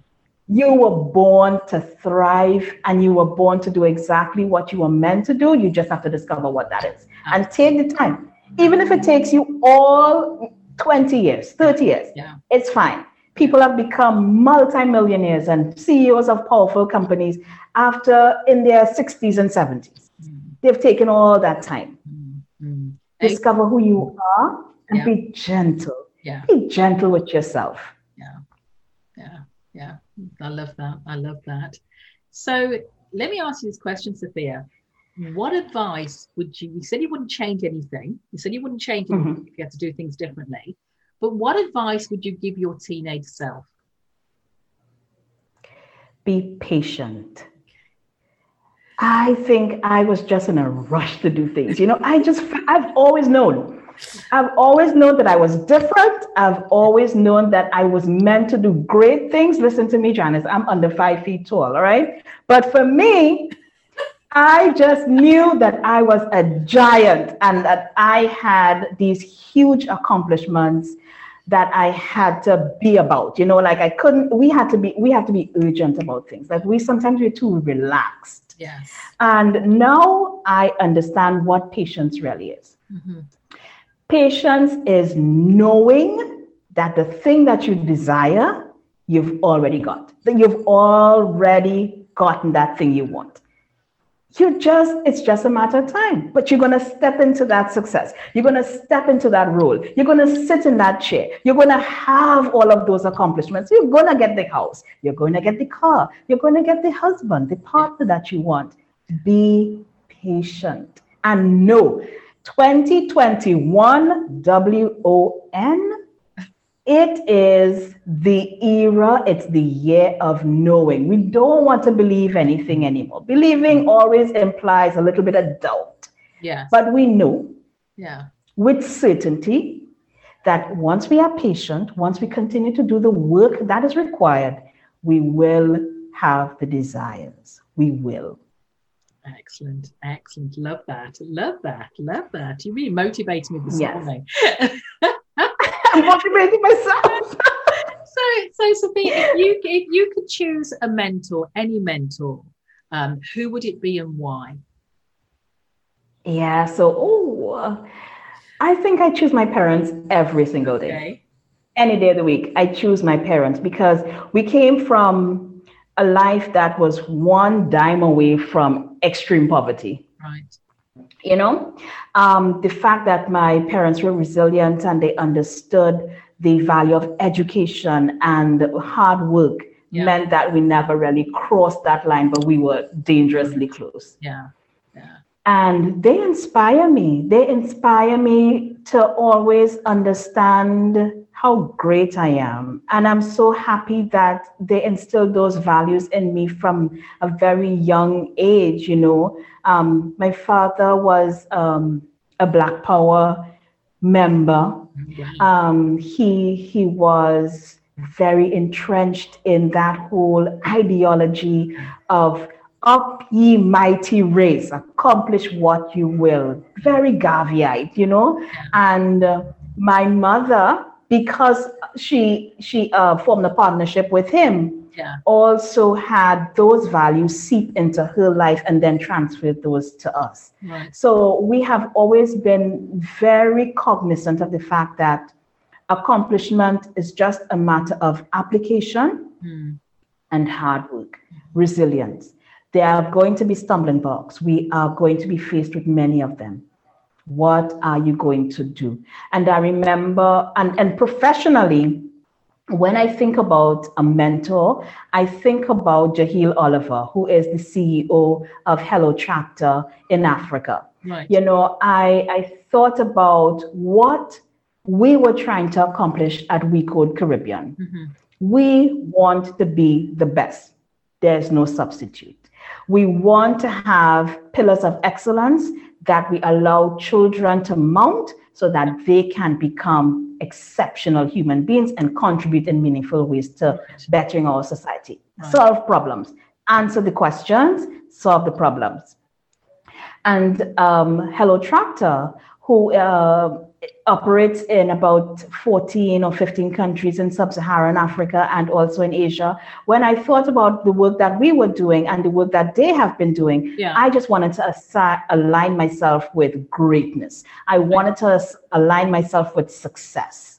[SPEAKER 2] You were born to thrive and you were born to do exactly what you were meant to do. You just have to discover what that is and take the time. Even if it takes you all 20 years, 30 years, yeah. it's fine people have become multimillionaires and CEOs of powerful companies after in their 60s and 70s. Mm. They've taken all that time. Mm. Discover who you are and yeah. be gentle. Yeah. Be gentle with yourself.
[SPEAKER 1] Yeah. Yeah. Yeah. I love that. I love that. So let me ask you this question, Sophia. What advice would you? You said you wouldn't change anything. You said you wouldn't change anything mm-hmm. if you had to do things differently. But what advice would you give your teenage self?
[SPEAKER 2] Be patient. I think I was just in a rush to do things. You know, I just, I've always known. I've always known that I was different. I've always known that I was meant to do great things. Listen to me, Janice, I'm under five feet tall, all right? But for me, I just knew that I was a giant and that I had these huge accomplishments that I had to be about. You know, like I couldn't, we had to be, we had to be urgent about things. Like we sometimes we're too relaxed.
[SPEAKER 1] Yes.
[SPEAKER 2] And now I understand what patience really is. Mm-hmm. Patience is knowing that the thing that you desire, you've already got. That you've already gotten that thing you want you just it's just a matter of time but you're going to step into that success. You're going to step into that role. You're going to sit in that chair. You're going to have all of those accomplishments. You're going to get the house. You're going to get the car. You're going to get the husband the partner that you want. Be patient and know. 2021 w-o-n it is the era, it's the year of knowing. We don't want to believe anything anymore. Believing always implies a little bit of doubt.
[SPEAKER 1] Yeah.
[SPEAKER 2] But we know
[SPEAKER 1] yeah.
[SPEAKER 2] with certainty that once we are patient, once we continue to do the work that is required, we will have the desires. We will.
[SPEAKER 1] Excellent, excellent. Love that. Love that. Love that. You really motivated me this yes. morning. [laughs]
[SPEAKER 2] I'm motivating myself. [laughs]
[SPEAKER 1] so, so Sophie, if you if you could choose a mentor, any mentor, um, who would it be and why?
[SPEAKER 2] Yeah. So, oh, I think I choose my parents every single day.
[SPEAKER 1] Okay.
[SPEAKER 2] Any day of the week, I choose my parents because we came from a life that was one dime away from extreme poverty.
[SPEAKER 1] Right.
[SPEAKER 2] You know, um, the fact that my parents were resilient and they understood the value of education and hard work
[SPEAKER 1] Yeah.
[SPEAKER 2] meant that we never really crossed that line, but we were dangerously close.
[SPEAKER 1] Yeah.
[SPEAKER 2] And they inspire me. They inspire me to always understand how great I am. And I'm so happy that they instilled those values in me from a very young age. You know, um, my father was um, a Black Power member. Um, he he was very entrenched in that whole ideology of up ye mighty race, accomplish what you will. Very Garveyite, you know. And uh, my mother, because she she uh, formed a partnership with him,
[SPEAKER 1] Yeah.
[SPEAKER 2] also had those values seep into her life and then transferred those to us.
[SPEAKER 1] Right.
[SPEAKER 2] So we have always been very cognizant of the fact that accomplishment is just a matter of application
[SPEAKER 1] Mm.
[SPEAKER 2] and hard work, resilience. There are going to be stumbling blocks. We are going to be faced with many of them. What are you going to do? And I remember, and, and professionally, when I think about a mentor, I think about Jehiel Oliver, who is the CEO of Hello Tractor in Africa
[SPEAKER 1] Right.
[SPEAKER 2] you know i i thought about what we were trying to accomplish at we code caribbean
[SPEAKER 1] Mhm.
[SPEAKER 2] we want to be the best there's no substitute we want to have pillars of excellence that we allow children to mount so that they can become exceptional human beings and contribute in meaningful ways to bettering our society.
[SPEAKER 1] Right.
[SPEAKER 2] solve problems. Answer the questions. Solve the problems. And um, Hello Tractor, who uh, operates in about 14 or 15 countries in sub Saharan Africa and also in Asia. When I thought about the work that we were doing and the work that they have been doing,
[SPEAKER 1] Yeah.
[SPEAKER 2] I just wanted to assi- align myself with greatness. I wanted to align myself with success.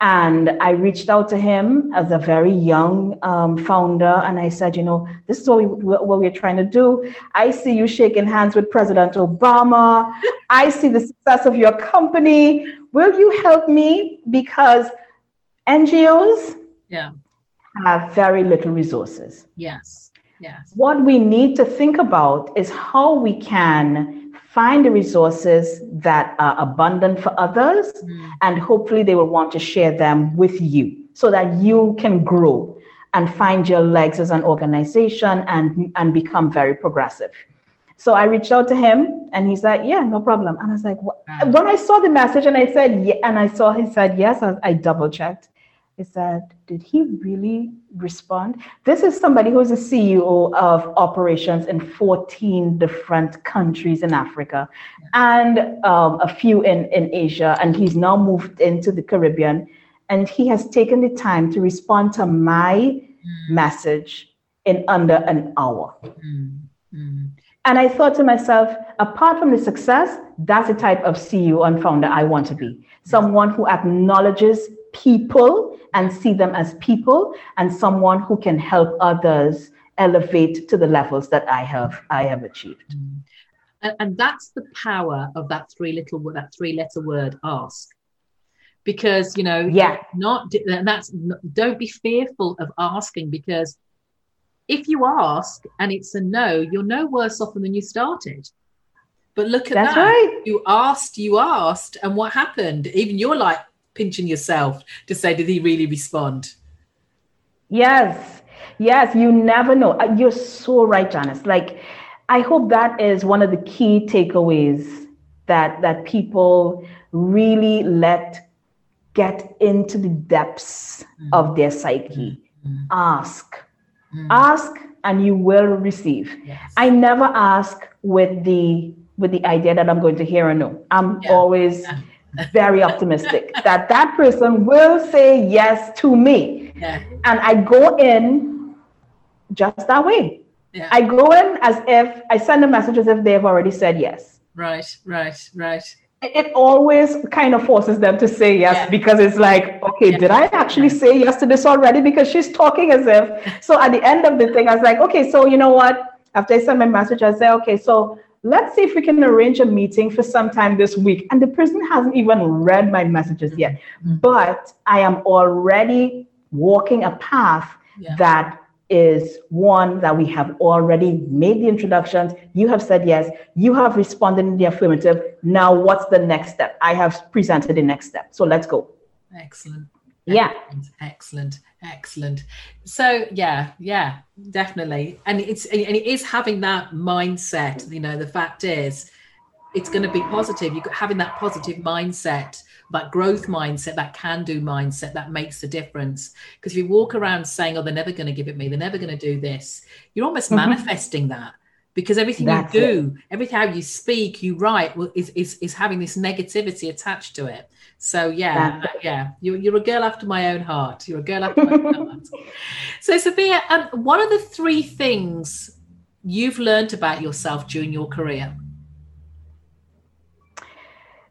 [SPEAKER 2] And I reached out to him as a very young um, founder, and I said, you know, this is what, we, what we're trying to do. I see you shaking hands with President Obama. I see the success of your company. Will you help me? Because NGOs
[SPEAKER 1] Yeah.
[SPEAKER 2] have very little resources.
[SPEAKER 1] Yes. Yes.
[SPEAKER 2] What we need to think about is how we can find the resources that are abundant for others
[SPEAKER 1] Mm.
[SPEAKER 2] and hopefully they will want to share them with you so that you can grow and find your legs as an organization and, and become very progressive. So I reached out to him and he's like, Yeah, no problem. And I was like, what?
[SPEAKER 1] Wow.
[SPEAKER 2] When I saw the message and I said, Yeah, and I saw he said yes, I, I double checked. I said, Did he really respond? This is somebody who's a CEO of operations in 14 different countries in Africa and um, a few in, in Asia. And he's now moved into the Caribbean. And he has taken the time to respond to my message in under an hour.
[SPEAKER 1] Mm. Mm.
[SPEAKER 2] And I thought to myself, apart from the success, that's the type of CEO and founder I want to be. Someone who acknowledges people and see them as people, and someone who can help others elevate to the levels that I have I have achieved. Mm.
[SPEAKER 1] And, and that's the power of that three little that three letter word ask because you know
[SPEAKER 2] Yeah.
[SPEAKER 1] not and that's don't be fearful of asking because if you ask and it's a no you're no worse off than you started but look at
[SPEAKER 2] That's
[SPEAKER 1] that
[SPEAKER 2] right.
[SPEAKER 1] you asked you asked and what happened even you're like pinching yourself to say did he really respond
[SPEAKER 2] Yes, yes, you never know. Uh, You're so right, Janice. Like, I hope that is one of the key takeaways that that people really let get into the depths of their psyche.
[SPEAKER 1] Mm.
[SPEAKER 2] Ask,
[SPEAKER 1] Mm.
[SPEAKER 2] ask, and you will receive.
[SPEAKER 1] Yes.
[SPEAKER 2] I never ask with the with the idea that I'm going to hear a no. I'm
[SPEAKER 1] Yeah.
[SPEAKER 2] always very optimistic [laughs] that that person will say yes to me
[SPEAKER 1] yeah
[SPEAKER 2] and I go in just that way.
[SPEAKER 1] yeah
[SPEAKER 2] I go in as if I send a message as if they've already said yes.
[SPEAKER 1] right right right
[SPEAKER 2] it always kind of forces them to say yes
[SPEAKER 1] Yeah.
[SPEAKER 2] because it's like, okay, did I actually say yes to this already? Because she's talking as if. So at the end of the thing, I was like, okay, so you know what? After I send my message, I say, okay, so let's see if we can arrange a meeting for sometime this week. And the person hasn't even read my messages yet,
[SPEAKER 1] Mhm.
[SPEAKER 2] but I am already walking a path
[SPEAKER 1] Yeah.
[SPEAKER 2] that is one that we have already made the introductions. You have said yes. You have responded in the affirmative. Now, what's the next step? I have presented the next step. So let's go.
[SPEAKER 1] Excellent.
[SPEAKER 2] Yeah.
[SPEAKER 1] Excellent, excellent, excellent. So yeah, yeah, definitely. And it's and it is having that mindset. You know, the fact is, it's going to be positive. You having that positive mindset, that growth mindset, that can-do mindset, that makes a difference. Because if you walk around saying, "Oh, they're never going to give it me. They're never going to do this," you're almost
[SPEAKER 2] Mhm.
[SPEAKER 1] manifesting that. Because everything
[SPEAKER 2] That's
[SPEAKER 1] you do, everything how you speak, you write, will- is, is is having this negativity attached to it. So yeah, uh, yeah, you're, you're a girl after my own heart. You're a girl after my own [laughs] heart. So Sophia, um, what are the three things you've learned about yourself during your career?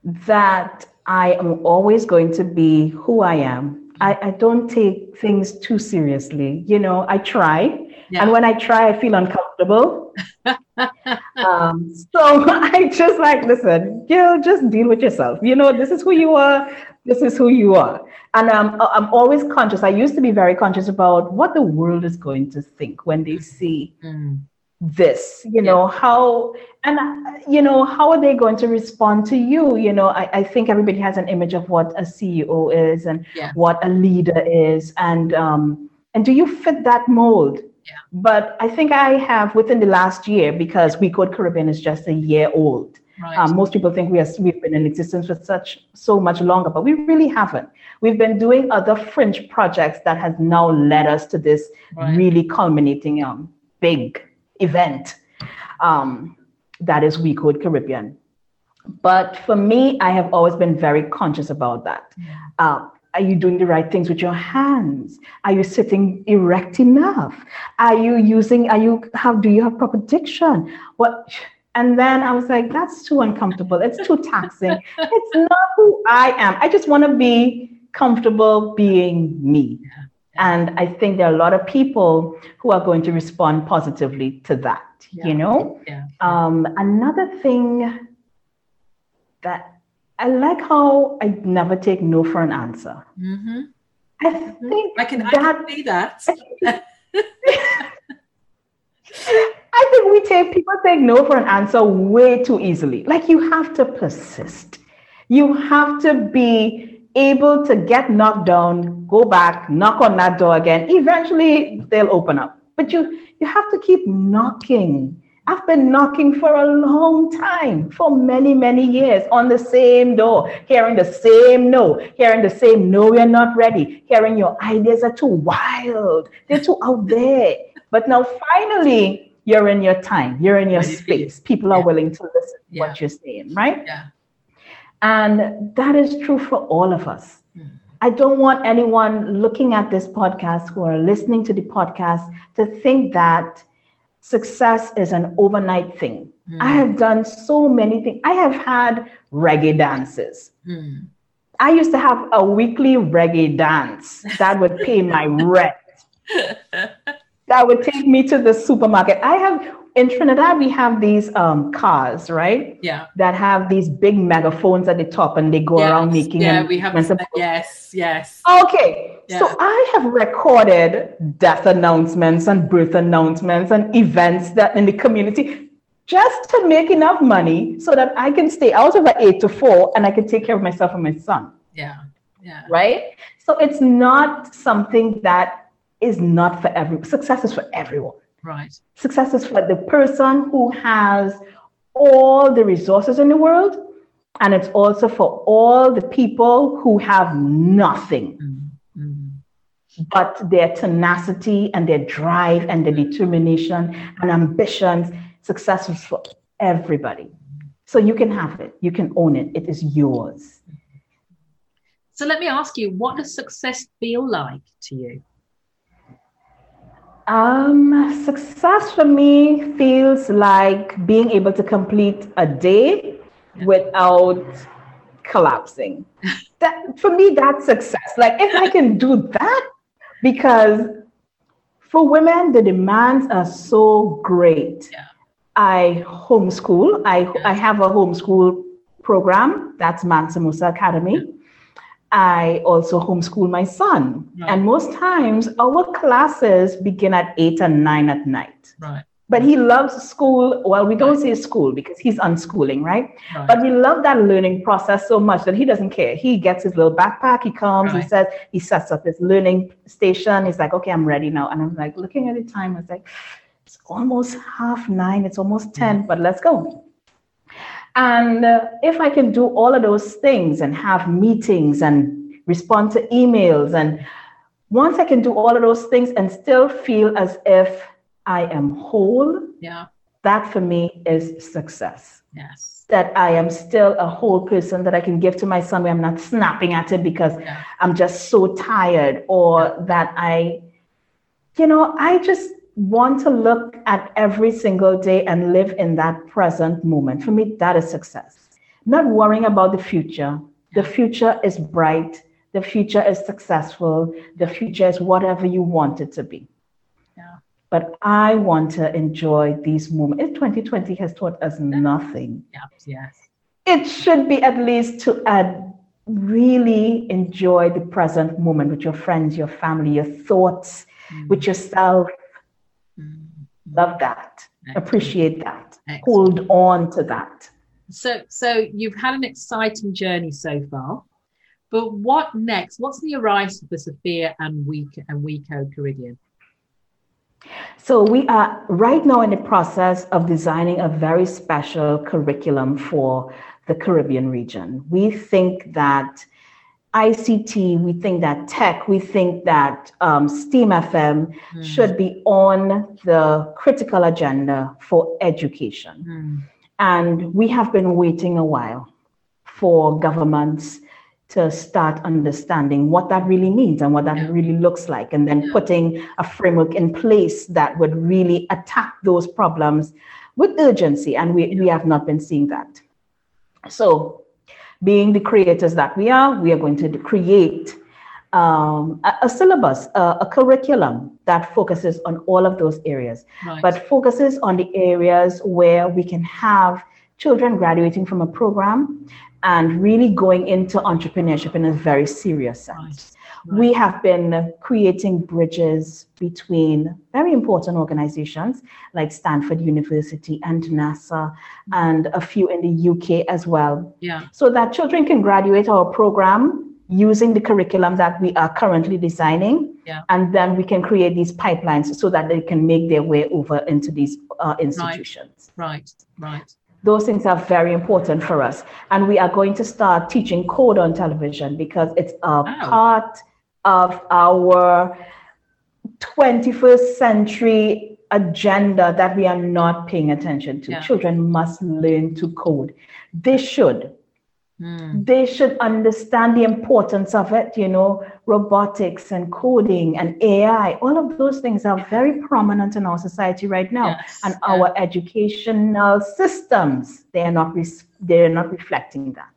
[SPEAKER 2] That I am always going to be who I am. I, I don't take things too seriously. You know, I try.
[SPEAKER 1] Yeah.
[SPEAKER 2] And when I try, I feel uncomfortable. [laughs] um, so [laughs] I just like, listen, you just deal with yourself. You know, this is who you are. This is who you are. And um, I'm always conscious. I used to be very conscious about what the world is going to think when they see
[SPEAKER 1] Mm,
[SPEAKER 2] this you know how and you know how are they going to respond to you you know I, I think everybody has an image of what a ceo is and
[SPEAKER 1] Yeah.
[SPEAKER 2] what a leader is and um and do you fit that mold
[SPEAKER 1] Yeah.
[SPEAKER 2] but i think i have within the last year because we code caribbean is just a year old
[SPEAKER 1] right.
[SPEAKER 2] um, most people think we are, we've been in existence for such so much longer, but we really haven't. We've been doing other fringe projects that has now led us to this
[SPEAKER 1] Right.
[SPEAKER 2] really culminating um, big event um, that is We Code Caribbean. But for me, I have always been very conscious about that. Uh, are you doing the right things with your hands? Are you sitting erect enough? Are you using, are you, how do you have proper diction? What? And then I was like, that's too uncomfortable. It's too taxing. it's not who I am. I just want to be comfortable being me. And I think there are a lot of people who are going to respond positively to that,
[SPEAKER 1] Yeah.
[SPEAKER 2] you know?
[SPEAKER 1] yeah.
[SPEAKER 2] Um, another thing that I like how I never take no for an answer.
[SPEAKER 1] hmm
[SPEAKER 2] I think
[SPEAKER 1] I can I
[SPEAKER 2] that
[SPEAKER 1] can see that. [laughs]
[SPEAKER 2] I think we take people take no for an answer way too easily. Like you have to persist. You have to be able to get knocked down, go back, knock on that door again. Eventually they'll open up. But you you have to keep knocking. I've been knocking for a long time, for many, many years, on the same door, hearing the same no, hearing the same no, you're not ready, hearing your ideas are too wild, they're too out there. But now finally, you're in your time, you're in your
[SPEAKER 1] you.
[SPEAKER 2] space. People are
[SPEAKER 1] Yeah.
[SPEAKER 2] willing to listen to
[SPEAKER 1] Yeah.
[SPEAKER 2] what you're saying, right?
[SPEAKER 1] Yeah.
[SPEAKER 2] And that is true for all of us.
[SPEAKER 1] Mm.
[SPEAKER 2] I don't want anyone looking at this podcast who are listening to the podcast to think that success is an overnight thing.
[SPEAKER 1] Mm.
[SPEAKER 2] I have done so many things. I have had reggae dances.
[SPEAKER 1] Mm.
[SPEAKER 2] I used to have a weekly reggae dance that would pay my [laughs] rent. That would take me to the supermarket. I have in Trinidad, we have these um, cars, right?
[SPEAKER 1] Yeah.
[SPEAKER 2] That have these big megaphones at the top and they go around making
[SPEAKER 1] Yeah, we have yes, yes.
[SPEAKER 2] Okay,
[SPEAKER 1] Yeah.
[SPEAKER 2] so I have recorded death announcements and birth announcements and events that in the community just to make enough money so that I can stay out of an eight to four and I can take care of myself and my son,
[SPEAKER 1] Yeah. Yeah.
[SPEAKER 2] right? So it's not something that is not for every success is for everyone.
[SPEAKER 1] Right.
[SPEAKER 2] Success is for the person who has all the resources in the world, and it's also for all the people who have nothing
[SPEAKER 1] Mm. Mm.
[SPEAKER 2] but their tenacity and their drive and their determination and ambitions, success is for everybody. So you can have it, you can own it, it is yours.
[SPEAKER 1] So let me ask you, what does success feel like to you?
[SPEAKER 2] Um, success for me feels like being able to complete a day without collapsing. [laughs] that for me, that's success. Like if I can do that, because for women, the demands are so great.
[SPEAKER 1] Yeah.
[SPEAKER 2] I homeschool. I. I have a homeschool program. That's Mansa Musa Academy. I also homeschool my son. Right. And most times our classes begin at eight and nine at night.
[SPEAKER 1] Right.
[SPEAKER 2] But he loves school. Well, we don't say school because he's unschooling, right? right? But we love that learning process so much that he doesn't care. He gets his little backpack, he comes, he says, he sets up his learning station. He's like, okay, I'm ready now. And I'm like, looking at the time, I was like, it's almost half nine, it's almost 10, mm. but let's go. And uh, if I can do all of those things and have meetings and respond to emails, and once I can do all of those things and still feel as if I am whole,
[SPEAKER 1] yeah,
[SPEAKER 2] that for me is success.
[SPEAKER 1] Yes.
[SPEAKER 2] That I am still a whole person that I can give to my son where I'm not snapping at him because yeah. I'm just so tired, or that I, you know, I just want to look at every single day and live in that present moment. For me, that is success. Not worrying about the future. The future is bright. The future is successful. The future is whatever you want it to be.
[SPEAKER 1] Yeah.
[SPEAKER 2] But I want to enjoy these moments. 2020 has taught us nothing.
[SPEAKER 1] Yes, yes.
[SPEAKER 2] It should be at least to add, really enjoy the present moment with your friends, your family, your thoughts, mm. with yourself, Love that. Excellent. Appreciate that. Excellent. Hold on to that.
[SPEAKER 1] So, so you've had an exciting journey so far, but what next? What's the horizon for Sophia and We and WeCode Caribbean?
[SPEAKER 2] So we are right now in the process of designing a very special curriculum for the Caribbean region. We think that ICT, we think that tech, we think that um, STEAM FM mm. should be on the critical agenda for education. Mm. And we have been waiting a while for governments to start understanding what that really means and what that yeah. really looks like, and then yeah. putting a framework in place that would really attack those problems with urgency. And we, we have not been seeing that. So being the creators that we are, we are going to create um, a, a, syllabus, a, a, curriculum that focuses on all of those areas, right. but focuses on the areas where we can have children graduating from a program and really going into entrepreneurship in a very serious sense. Right. We have been creating bridges between very important organizations like Stanford University and NASA and a few in the UK as well.
[SPEAKER 1] Yeah.
[SPEAKER 2] So that children can graduate our program using the curriculum that we are currently designing.
[SPEAKER 1] Yeah.
[SPEAKER 2] And then we can create these pipelines so that they can make their way over into these uh, institutions.
[SPEAKER 1] Right, right. right.
[SPEAKER 2] Those things are very important for us. And we are going to start teaching code on television because it's a part of our 21st century agenda that we are not paying attention to. Yeah. Children must learn to code. They should. Mm. They should understand the importance of it, you know, robotics and coding and AI. All of those things are very prominent in our society right now. Yes. And yeah. our educational systems, they are not re- they are not reflecting that.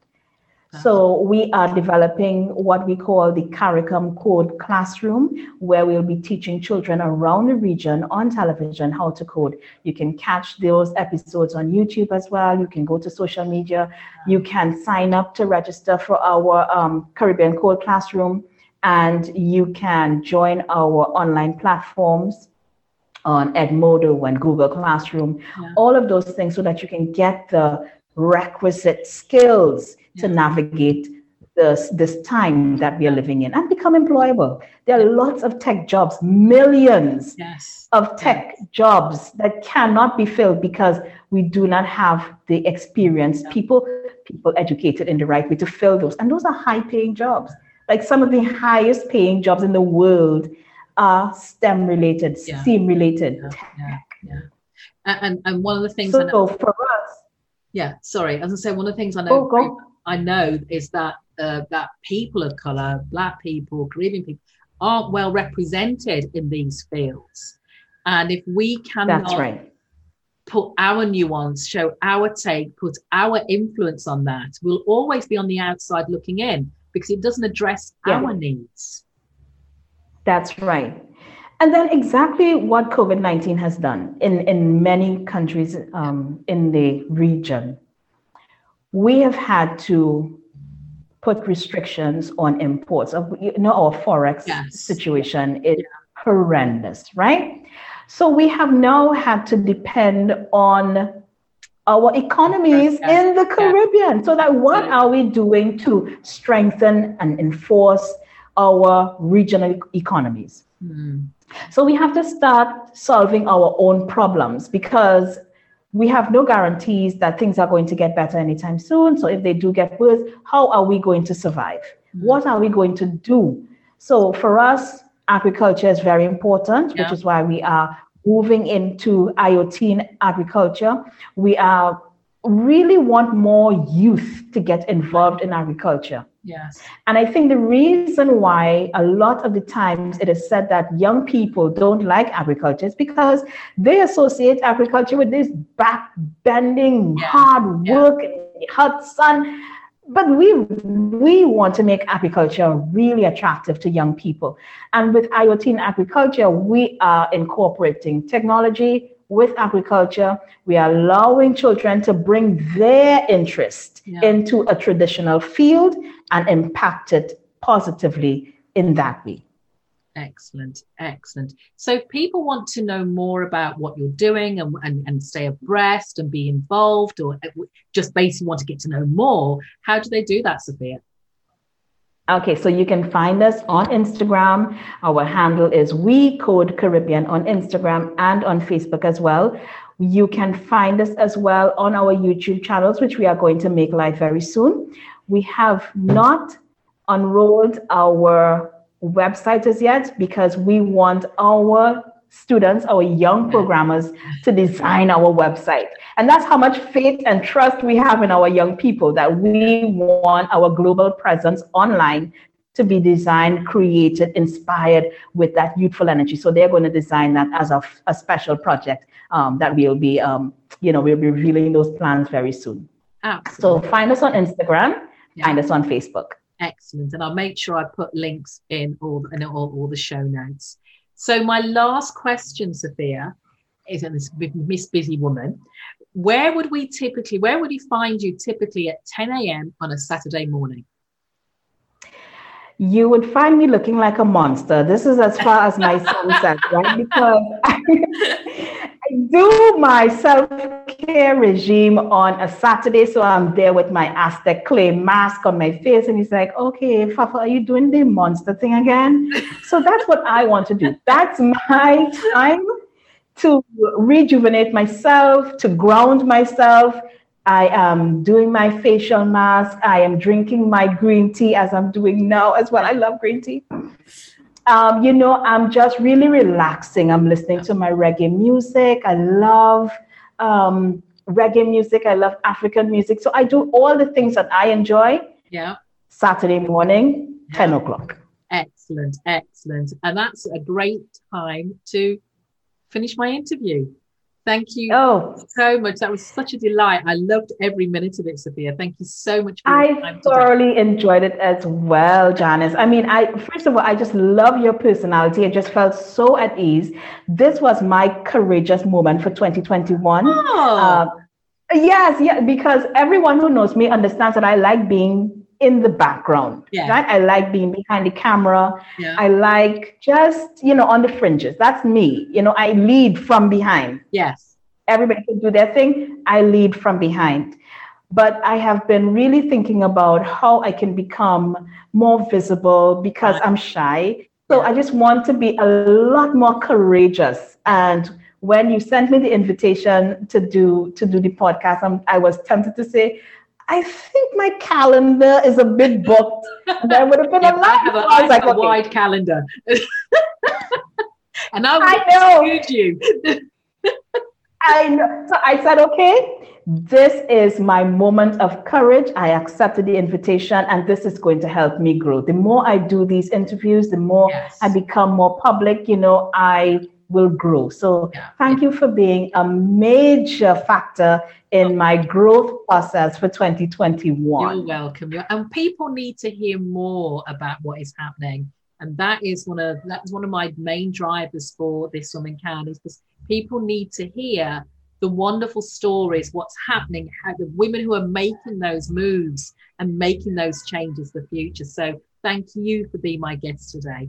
[SPEAKER 2] So we are developing what we call the CARICOM Code Classroom, where we'll be teaching children around the region on television how to code. You can catch those episodes on YouTube as well. You can go to social media. You can sign up to register for our um, Caribbean Code Classroom, and you can join our online platforms on Edmodo and Google Classroom, yeah. all of those things so that you can get the requisite skills to navigate this, this time that we are living in and become employable. There are lots of tech jobs, millions
[SPEAKER 1] yes.
[SPEAKER 2] of tech yes. jobs that cannot be filled because we do not have the experience, yeah. people, people educated in the right way to fill those. And those are high paying jobs. Like some of the highest paying jobs in the world are STEM related, yeah. STEAM related
[SPEAKER 1] yeah. tech. Yeah. And, and one of the things
[SPEAKER 2] so, know, for us,
[SPEAKER 1] yeah, sorry, as I say, one of the things I know
[SPEAKER 2] oh,
[SPEAKER 1] I know is that uh, that people of color, black people, Caribbean people, aren't well represented in these fields. And if we cannot
[SPEAKER 2] right.
[SPEAKER 1] put our nuance, show our take, put our influence on that, we'll always be on the outside looking in because it doesn't address yeah. our needs.
[SPEAKER 2] That's right. And then exactly what COVID 19 has done in, in many countries um, in the region, we have had to put restrictions on imports. Of, you know, our Forex yes. situation is yeah. horrendous, right? So we have now had to depend on our economies yes. in the Caribbean. Yes. So that what are we doing to strengthen and enforce our regional economies? Mm. So we have to start solving our own problems because we have no guarantees that things are going to get better anytime soon. So if they do get worse, how are we going to survive? Mm-hmm. What are we going to do? So for us, agriculture is very important, yeah. which is why we are moving into IoT in agriculture. We are really want more youth to get involved in agriculture.
[SPEAKER 1] Yes.
[SPEAKER 2] And I think the reason why a lot of the times it is said that young people don't like agriculture is because they associate agriculture with this back bending, yeah. hard work, yeah. hot sun. But we we want to make agriculture really attractive to young people. And with IoT in agriculture, we are incorporating technology, with agriculture, we are allowing children to bring their interest yeah. into a traditional field and impact it positively in that way.
[SPEAKER 1] Excellent, excellent. So, if people want to know more about what you're doing and, and, and stay abreast and be involved, or uh, just basically want to get to know more, how do they do that, Sophia?
[SPEAKER 2] Okay, so you can find us on Instagram. Our handle is We Code Caribbean on Instagram and on Facebook as well. You can find us as well on our YouTube channels, which we are going to make live very soon. We have not unrolled our website as yet because we want our students, our young [laughs] programmers, to design our website. And that's how much faith and trust we have in our young people that we want our global presence online to be designed, created, inspired with that youthful energy. So they're going to design that as a, a special project um, that we'll be, um, you know, we'll be revealing those plans very soon.
[SPEAKER 1] Absolutely.
[SPEAKER 2] So find us on Instagram, yeah. find us on Facebook.
[SPEAKER 1] Excellent. And I'll make sure I put links in all, in all, all the show notes. So my last question, Sophia, is in this Miss Busy Woman. Where would we typically, where would we find you typically at 10 a.m. on a Saturday morning?
[SPEAKER 2] You would find me looking like a monster. This is as far as my sunset, right? Because [laughs] I, do my self care regime on a Saturday. So I'm there with my Aztec clay mask on my face. And he's like, okay, Fafa, are you doing the monster thing again? so that's what I want to do. That's my time to rejuvenate myself, to ground myself. I am doing my facial mask. I am drinking my green tea as I'm doing now as well. I love green tea um, you know, I'm just really relaxing. I'm listening to my reggae music. I love um, reggae music. I love African music. So I do all the things that I enjoy.
[SPEAKER 1] Yeah.
[SPEAKER 2] Saturday morning, yeah. 10 o'clock.
[SPEAKER 1] Excellent, excellent. And that's a great time to finish my interview. Thank you
[SPEAKER 2] oh.
[SPEAKER 1] so much. That was such a delight. I loved every minute of it, Sophia. Thank you so much.
[SPEAKER 2] I thoroughly today. enjoyed it as well, Janice. I mean, I first of all, I just love your personality. I just felt so at ease. This was my courageous moment for 2021. Oh. Uh, yes, yeah, because everyone who knows me understands that I like being in the background. Yeah. Right? I like being behind the camera. Yeah. I like just, you know, on the fringes. That's me. You know, I lead from behind.
[SPEAKER 1] Yes.
[SPEAKER 2] Everybody can do their thing. I lead from behind. But I have been really thinking about how I can become more visible because I'm shy. So I just want to be a lot more courageous. And when you sent me the invitation to do to do the podcast, I'm, I was tempted to say, I think my calendar is a bit [laughs] booked. There would have been yeah, a lot. I
[SPEAKER 1] have a, I like, a okay. wide calendar, [laughs] and I would know. you. [laughs]
[SPEAKER 2] I know. So I said, okay, this is my moment of courage. I accepted the invitation, and this is going to help me grow. The more I do these interviews, the more yes. I become more public. You know, I will grow. So yeah. thank you for being a major factor in my growth process for 2021.
[SPEAKER 1] You're welcome. And people need to hear more about what is happening. And that is one of that's one of my main drivers for this woman can is because people need to hear the wonderful stories, what's happening, how the women who are making those moves and making those changes for the future. So thank you for being my guest today.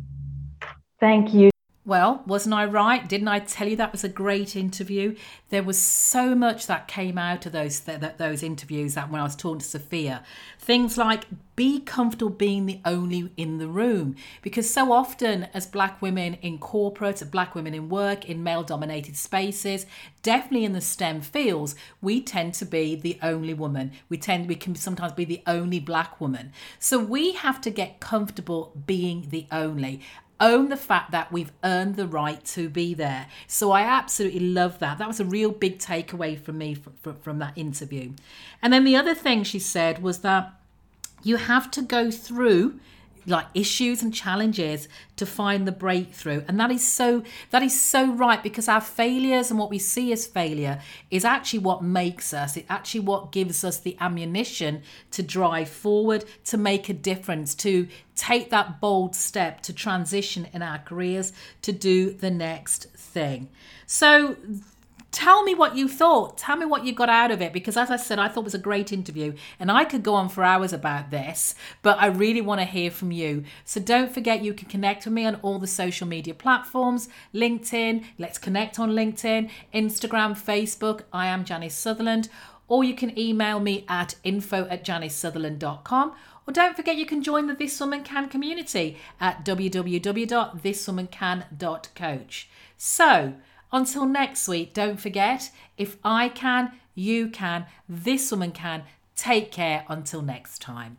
[SPEAKER 2] Thank you.
[SPEAKER 1] Well, wasn't I right? Didn't I tell you that was a great interview? There was so much that came out of those th- those interviews that when I was talking to Sophia, things like be comfortable being the only in the room because so often as black women in corporate, black women in work, in male dominated spaces, definitely in the STEM fields, we tend to be the only woman. We tend we can sometimes be the only black woman. So we have to get comfortable being the only own the fact that we've earned the right to be there. So I absolutely love that. That was a real big takeaway from me from, from, from that interview. And then the other thing she said was that you have to go through like issues and challenges to find the breakthrough. And that is so that is so right because our failures and what we see as failure is actually what makes us. It actually what gives us the ammunition to drive forward to make a difference to take that bold step to transition in our careers to do the next thing. So tell me what you thought. Tell me what you got out of it. Because as I said, I thought it was a great interview and I could go on for hours about this, but I really want to hear from you. So don't forget you can connect with me on all the social media platforms LinkedIn, let's connect on LinkedIn, Instagram, Facebook. I am Janice Sutherland. Or you can email me at info at janicesutherland.com. Or don't forget you can join the This Woman Can community at www.thiswomancan.coach. So, until next week, don't forget if I can, you can, this woman can. Take care until next time.